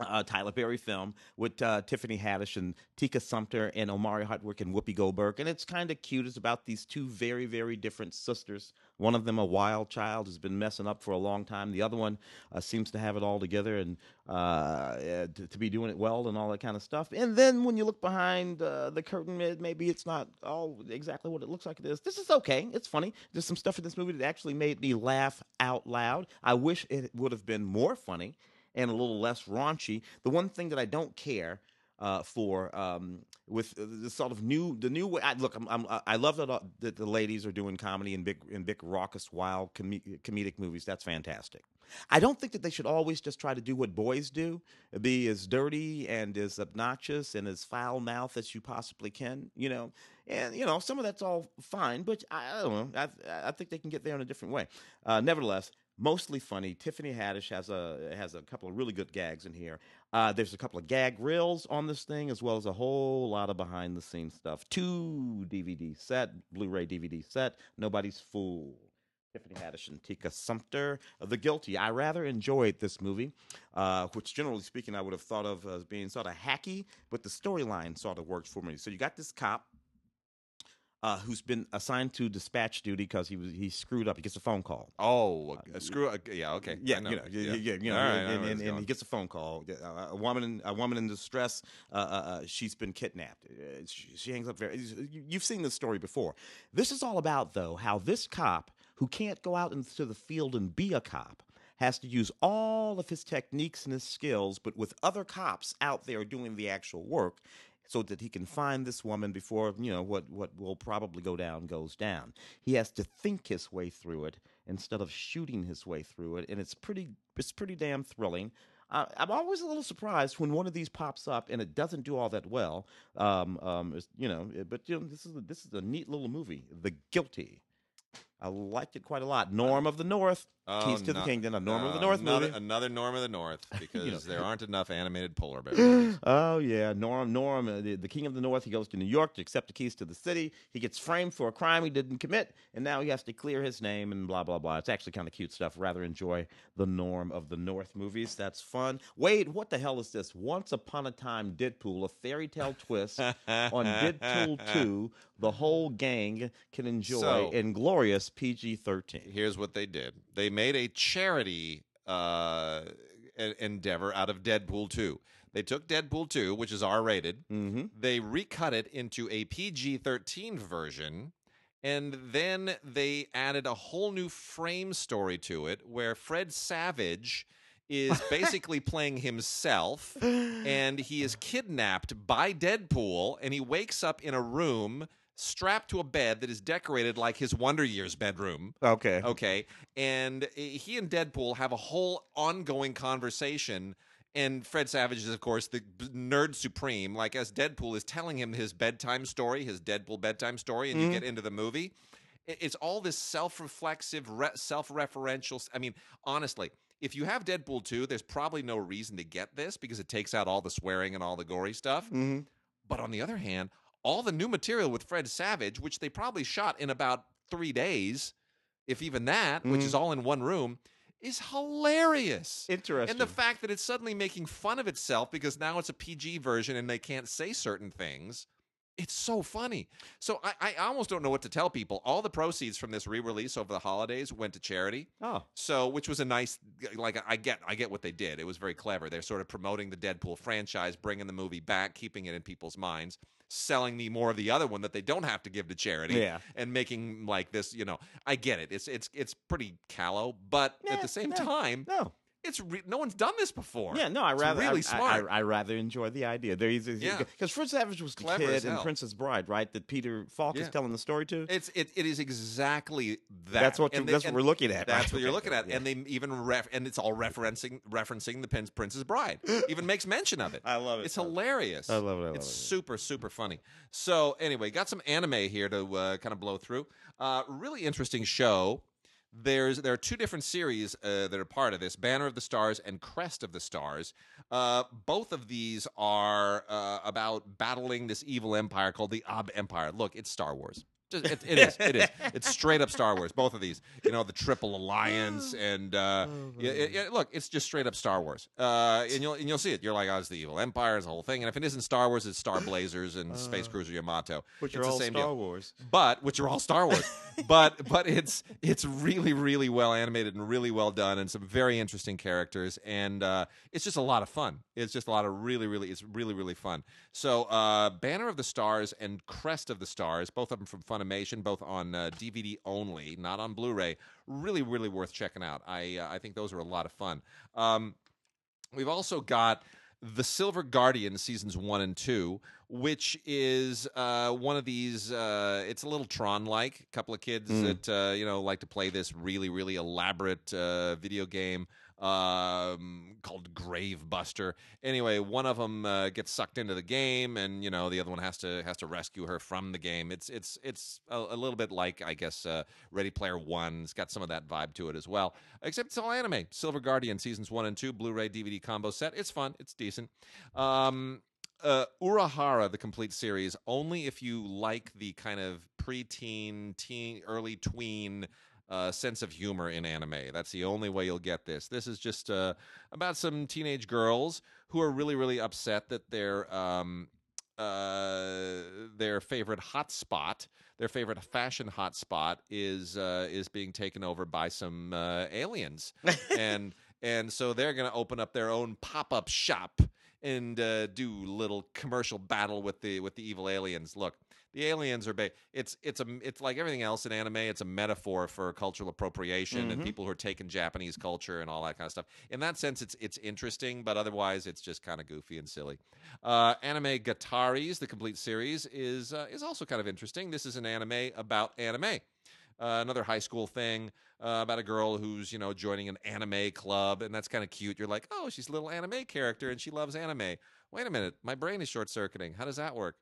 Speaker 2: Uh, Tyler Perry film with uh, Tiffany Haddish and Tika Sumpter and Omari Hardwick and Whoopi Goldberg, and it's kind of cute. It's about these two very, very different sisters. One of them, a wild child, has been messing up for a long time. The other one uh, seems to have it all together and uh, uh, to, to be doing it well and all that kind of stuff. And then when you look behind uh, the curtain, it- maybe it's not all exactly what it looks like it is. This is okay. It's funny. There's some stuff in this movie that actually made me laugh out loud. I wish it would have been more funny and a little less raunchy. The one thing that I don't care uh, for um, with the sort of new the new way. I, look, I'm, I'm, I love that, uh, that the ladies are doing comedy in big in big raucous, wild com- comedic movies. That's fantastic. I don't think that they should always just try to do what boys do, be as dirty and as obnoxious and as foul mouthed as you possibly can, you know. And you know, some of that's all fine, but I, I don't know. I, I think they can get there in a different way. Uh, nevertheless, mostly funny. Tiffany Haddish has a has a couple of really good gags in here. Uh, there's a couple of gag reels on this thing, as well as a whole lot of behind the scenes stuff. Two DVD set, Blu-ray DVD set. Nobody's fool. Tiffany Haddish and Tika Sumpter, The Guilty. I rather enjoyed this movie, uh, which generally speaking I would have thought of as being sort of hacky, but the storyline sort of worked for me. So you got this cop uh, who's been assigned to dispatch duty because he was he screwed up. He gets a phone call.
Speaker 1: Oh, uh, screw. Uh, yeah, okay.
Speaker 2: Yeah,
Speaker 1: know.
Speaker 2: you know, yeah, yeah, you know,
Speaker 1: All right, I
Speaker 2: and, and, and, he gets a phone call. Uh, a woman, a woman in distress. Uh, uh, she's been kidnapped. She, she hangs up very. You've seen this story before. This is all about though how this cop who can't go out into the field and be a cop has to use all of his techniques and his skills, but with other cops out there doing the actual work. So that he can find this woman before you know what what will probably go down goes down. He has to think his way through it instead of shooting his way through it, and it's pretty it's pretty damn thrilling. Uh, I'm always a little surprised when one of these pops up and it doesn't do all that well. Um, um, you know, but you know, this is a, this is a neat little movie, The Guilty. I liked it quite a lot. Norm of the North,
Speaker 1: Oh,
Speaker 2: Keys to the Kingdom, a Norm of the North
Speaker 1: another,
Speaker 2: movie.
Speaker 1: Another Norm of the North because
Speaker 2: know.
Speaker 1: there aren't enough animated polar bears.
Speaker 2: Oh yeah, Norm. Norm, uh, the, the king of the North. He goes to New York to accept the keys to the city. He gets framed for a crime he didn't commit, and now he has to clear his name and blah blah blah. It's actually kind of cute stuff. Rather enjoy the Norm of the North movies. That's fun. Wade, what the hell is this? Once upon a time, Deadpool, a fairy tale twist on Deadpool two. The whole gang can enjoy
Speaker 1: So-
Speaker 2: in glorious PG thirteen.
Speaker 1: Here's what they did. They made a charity uh, endeavor out of Deadpool 2. They took Deadpool 2, which is R rated,
Speaker 2: Mm-hmm.
Speaker 1: they recut it into a PG 13 version, and then they added a whole new frame story to it where Fred Savage is basically playing himself and he is kidnapped by Deadpool and he wakes up in a room strapped to a bed that is decorated like his Wonder Years bedroom.
Speaker 2: Okay.
Speaker 1: Okay. And uh, he and Deadpool have a whole ongoing conversation. And Fred Savage is, of course, the nerd supreme. Like, as Deadpool is telling him his bedtime story, his Deadpool bedtime story, and you get into the movie, it's all this self reflexive, re- self referential. I mean, honestly, if you have Deadpool 2, there's probably no reason to get this because it takes out all the swearing and all the gory stuff.
Speaker 2: Mm-hmm.
Speaker 1: But on the other hand, all the new material with Fred Savage, which they probably shot in about three days, if even that, which
Speaker 2: Mhm.
Speaker 1: is all in one room, is hilarious.
Speaker 2: Interesting.
Speaker 1: And the fact that it's suddenly making fun of itself because now it's a PG version and they can't say certain things. It's so funny. So I, I almost don't know what to tell people. All the proceeds from this re-release over the holidays went to charity.
Speaker 2: oh.
Speaker 1: So, which was a nice, like I get, I get what they did. It was very clever. They're sort of promoting the Deadpool franchise, bringing the movie back, keeping it in people's minds, selling me more of the other one that they don't have to give to charity,
Speaker 2: Yeah.
Speaker 1: and making like this. You know, I get it. It's it's it's pretty callow, but at the same
Speaker 2: no,
Speaker 1: time,
Speaker 2: No.
Speaker 1: It's re- no one's done this before.
Speaker 2: Yeah, no, I
Speaker 1: It's
Speaker 2: rather
Speaker 1: really
Speaker 2: I,
Speaker 1: smart.
Speaker 2: I, I, I rather enjoy the idea. There is
Speaker 1: Yeah.
Speaker 2: because Fred Savage was the
Speaker 1: Clever
Speaker 2: kid in. Princess Bride, right? That Peter Falk
Speaker 1: Yeah.
Speaker 2: is telling the story to.
Speaker 1: It's it, it is exactly that.
Speaker 2: That's what you,
Speaker 1: they-
Speaker 2: that's what we're looking at.
Speaker 1: That's
Speaker 2: right?
Speaker 1: what you're looking at,
Speaker 2: yeah.
Speaker 1: and they even ref, and it's all referencing referencing the Prince Princess Bride. even makes mention of it.
Speaker 2: I love it.
Speaker 1: It's hilarious.
Speaker 2: I love it, I love
Speaker 1: it's
Speaker 2: it.
Speaker 1: super super funny. So anyway, got some anime here to uh, kind of blow through. Uh, really interesting show. There's there are two different series uh, that are part of this: Banner of the Stars and Crest of the Stars. Uh, both of these are uh, about battling this evil empire called the Abh Empire. Look, it's Star Wars. Just, it, it is. It is. It's straight up Star Wars. Both of these. You know, the Triple Alliance and uh, yeah, yeah, yeah, look, it's just straight up Star Wars. Uh, and you'll and you'll see it. You're like, oh, it's the evil empire, it's the whole thing. And if it isn't Star Wars, it's Star Blazers and Space Cruiser Yamato.
Speaker 2: Which
Speaker 1: it's
Speaker 2: are
Speaker 1: the
Speaker 2: all
Speaker 1: same
Speaker 2: Star
Speaker 1: deal
Speaker 2: Wars.
Speaker 1: but which are all Star Wars. but but it's it's really really well animated and really well done and some very interesting characters and uh, it's just a lot of fun. It's just a lot of really really it's really really fun. So uh, Banner of the Stars and Crest of the Stars, both of them from Funimation, both on uh, DVD only, not on Blu-ray. Really really worth checking out. I uh, I think those are a lot of fun. Um, we've also got The Silver Guardian seasons one and two, which is uh, one of these. Uh, it's a little Tron-like. A couple of kids
Speaker 2: Mm.
Speaker 1: that uh, you know like to play this really, really elaborate uh, video game um, called Grave Buster. Anyway, one of them uh, gets sucked into the game, and you know the other one has to has to rescue her from the game. It's it's it's a, a little bit like I guess uh, Ready Player One. It's got some of that vibe to it as well. Except it's all anime. Silver Guardian seasons one and two, Blu-ray DVD combo set. It's fun. It's decent. Um, uh, Urahara, the complete series, only if you like the kind of preteen, teen, early tween uh, sense of humor in anime. That's the only way you'll get this. This is just uh, about some teenage girls who are really, really upset that their um, uh, their favorite hotspot, their favorite fashion hotspot, is uh, is being taken over by some uh, aliens, and and so they're going to open up their own pop up shop and uh, do little commercial battle with the with the evil aliens. Look, the aliens are ba- it's it's a it's like everything else in anime. It's a metaphor for cultural appropriation and
Speaker 2: Mhm.
Speaker 1: people who are taking Japanese culture and all that kind of stuff. In that sense, it's it's interesting, but otherwise, it's just kind of goofy and silly. Uh, Anime-Gataris, the complete series, is uh, is also kind of interesting. This is an anime about anime. Uh, another high school thing uh, about a girl who's you know joining an anime club, and that's kind of cute. You're like, oh, she's a little anime character, and she loves anime. Wait a minute, my brain is short circuiting. How does that work?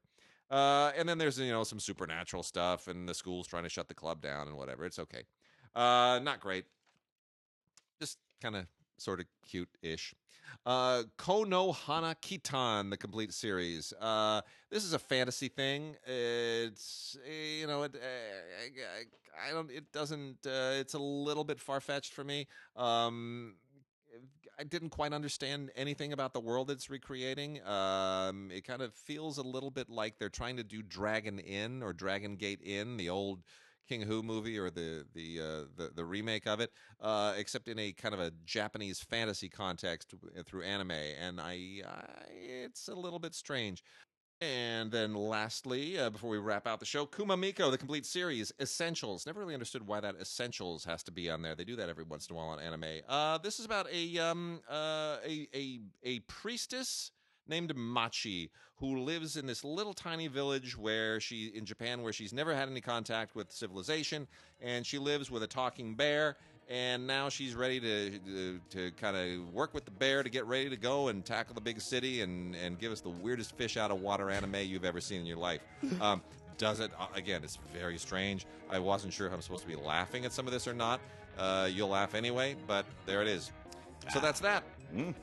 Speaker 1: Uh, and then there's you know some supernatural stuff, and the school's trying to shut the club down and whatever. It's okay. Uh, not great. Just kind of sort of cute-ish. Uh, Kono Hana Kitan, the complete series. Uh, this is a fantasy thing. It's eh, you know it. Uh, I, I don't. It doesn't. Uh, it's a little bit far fetched for me. Um, I didn't quite understand anything about the world it's recreating. Um, it kind of feels a little bit like they're trying to do Dragon Inn or Dragon Gate Inn, the old King Hu movie or the the uh, the, the remake of it, uh, except in a kind of a Japanese fantasy context through anime, and I, I it's a little bit strange. And then lastly, uh, before we wrap out the show, Kumamiko, the complete series, Essentials. Never really understood why that Essentials has to be on there. They do that every once in a while on anime. Uh, this is about a um uh, a a a priestess named Machi who lives in this little tiny village where she in Japan where she's never had any contact with civilization, and she lives with a talking bear. And now she's ready to to, to kind of work with the bear to get ready to go and tackle the big city and, and give us the weirdest fish out of water anime you've ever seen in your life. Um, does it uh, again? It's very strange. I wasn't sure if I'm supposed to be laughing at some of this or not. Uh, you'll laugh anyway, but there it is. So that's that.
Speaker 2: Mm.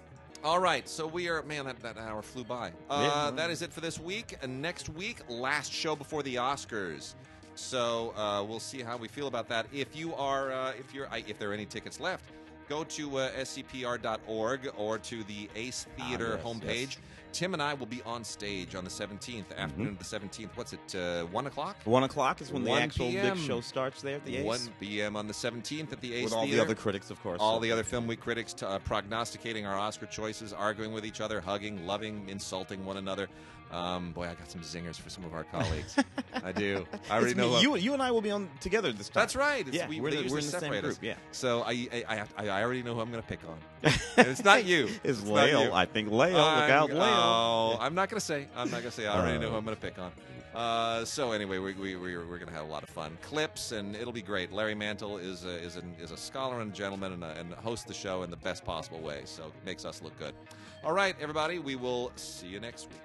Speaker 1: All right, so we are man. That, that hour flew by. Uh,
Speaker 2: Yeah.
Speaker 1: That is it for this week. And next week, last show before the Oscars. So uh, we'll see how we feel about that. If you are, uh, if you're, I, if there are any tickets left, go to uh, scpr.org or to the Ace Theater
Speaker 2: yes,
Speaker 1: homepage.
Speaker 2: yes.
Speaker 1: Tim and I will be on stage on the 17th, afternoon of the 17th. What's it? Uh, One o'clock.
Speaker 2: One o'clock is when the actual big show starts there at the Ace.
Speaker 1: 1 p.m. on the 17th at the Ace
Speaker 2: with all
Speaker 1: Theater.
Speaker 2: the other critics, of course.
Speaker 1: All
Speaker 2: so-
Speaker 1: the other Film Week critics t- uh, prognosticating our Oscar choices, arguing with each other, hugging, loving, insulting one another. Um, boy, I got some zingers for some of our colleagues. I do. I already know. who-
Speaker 2: you, you and I will be on together this time.
Speaker 1: That's right. It's,
Speaker 2: Yeah,
Speaker 1: we,
Speaker 2: we're the- we're in the same
Speaker 1: separate us.
Speaker 2: group, yeah.
Speaker 1: So I, I, I, I already know who I'm going to pick on. And it's not you.
Speaker 2: It's
Speaker 1: you.
Speaker 2: Lael. I think Lael. Look
Speaker 1: I'm-
Speaker 2: out, Lael.
Speaker 1: Oh, I'm not going to say. I'm not going to say. I already know who
Speaker 2: Uh.
Speaker 1: I'm going to pick on. Uh, so anyway, we, we, we're, we're going to have a lot of fun. Clips, and it'll be great. Larry Mantle is a, is, an, is a scholar and a gentleman and, a, and hosts the show in the best possible way. So it makes us look good. All right, everybody, we will see you next week.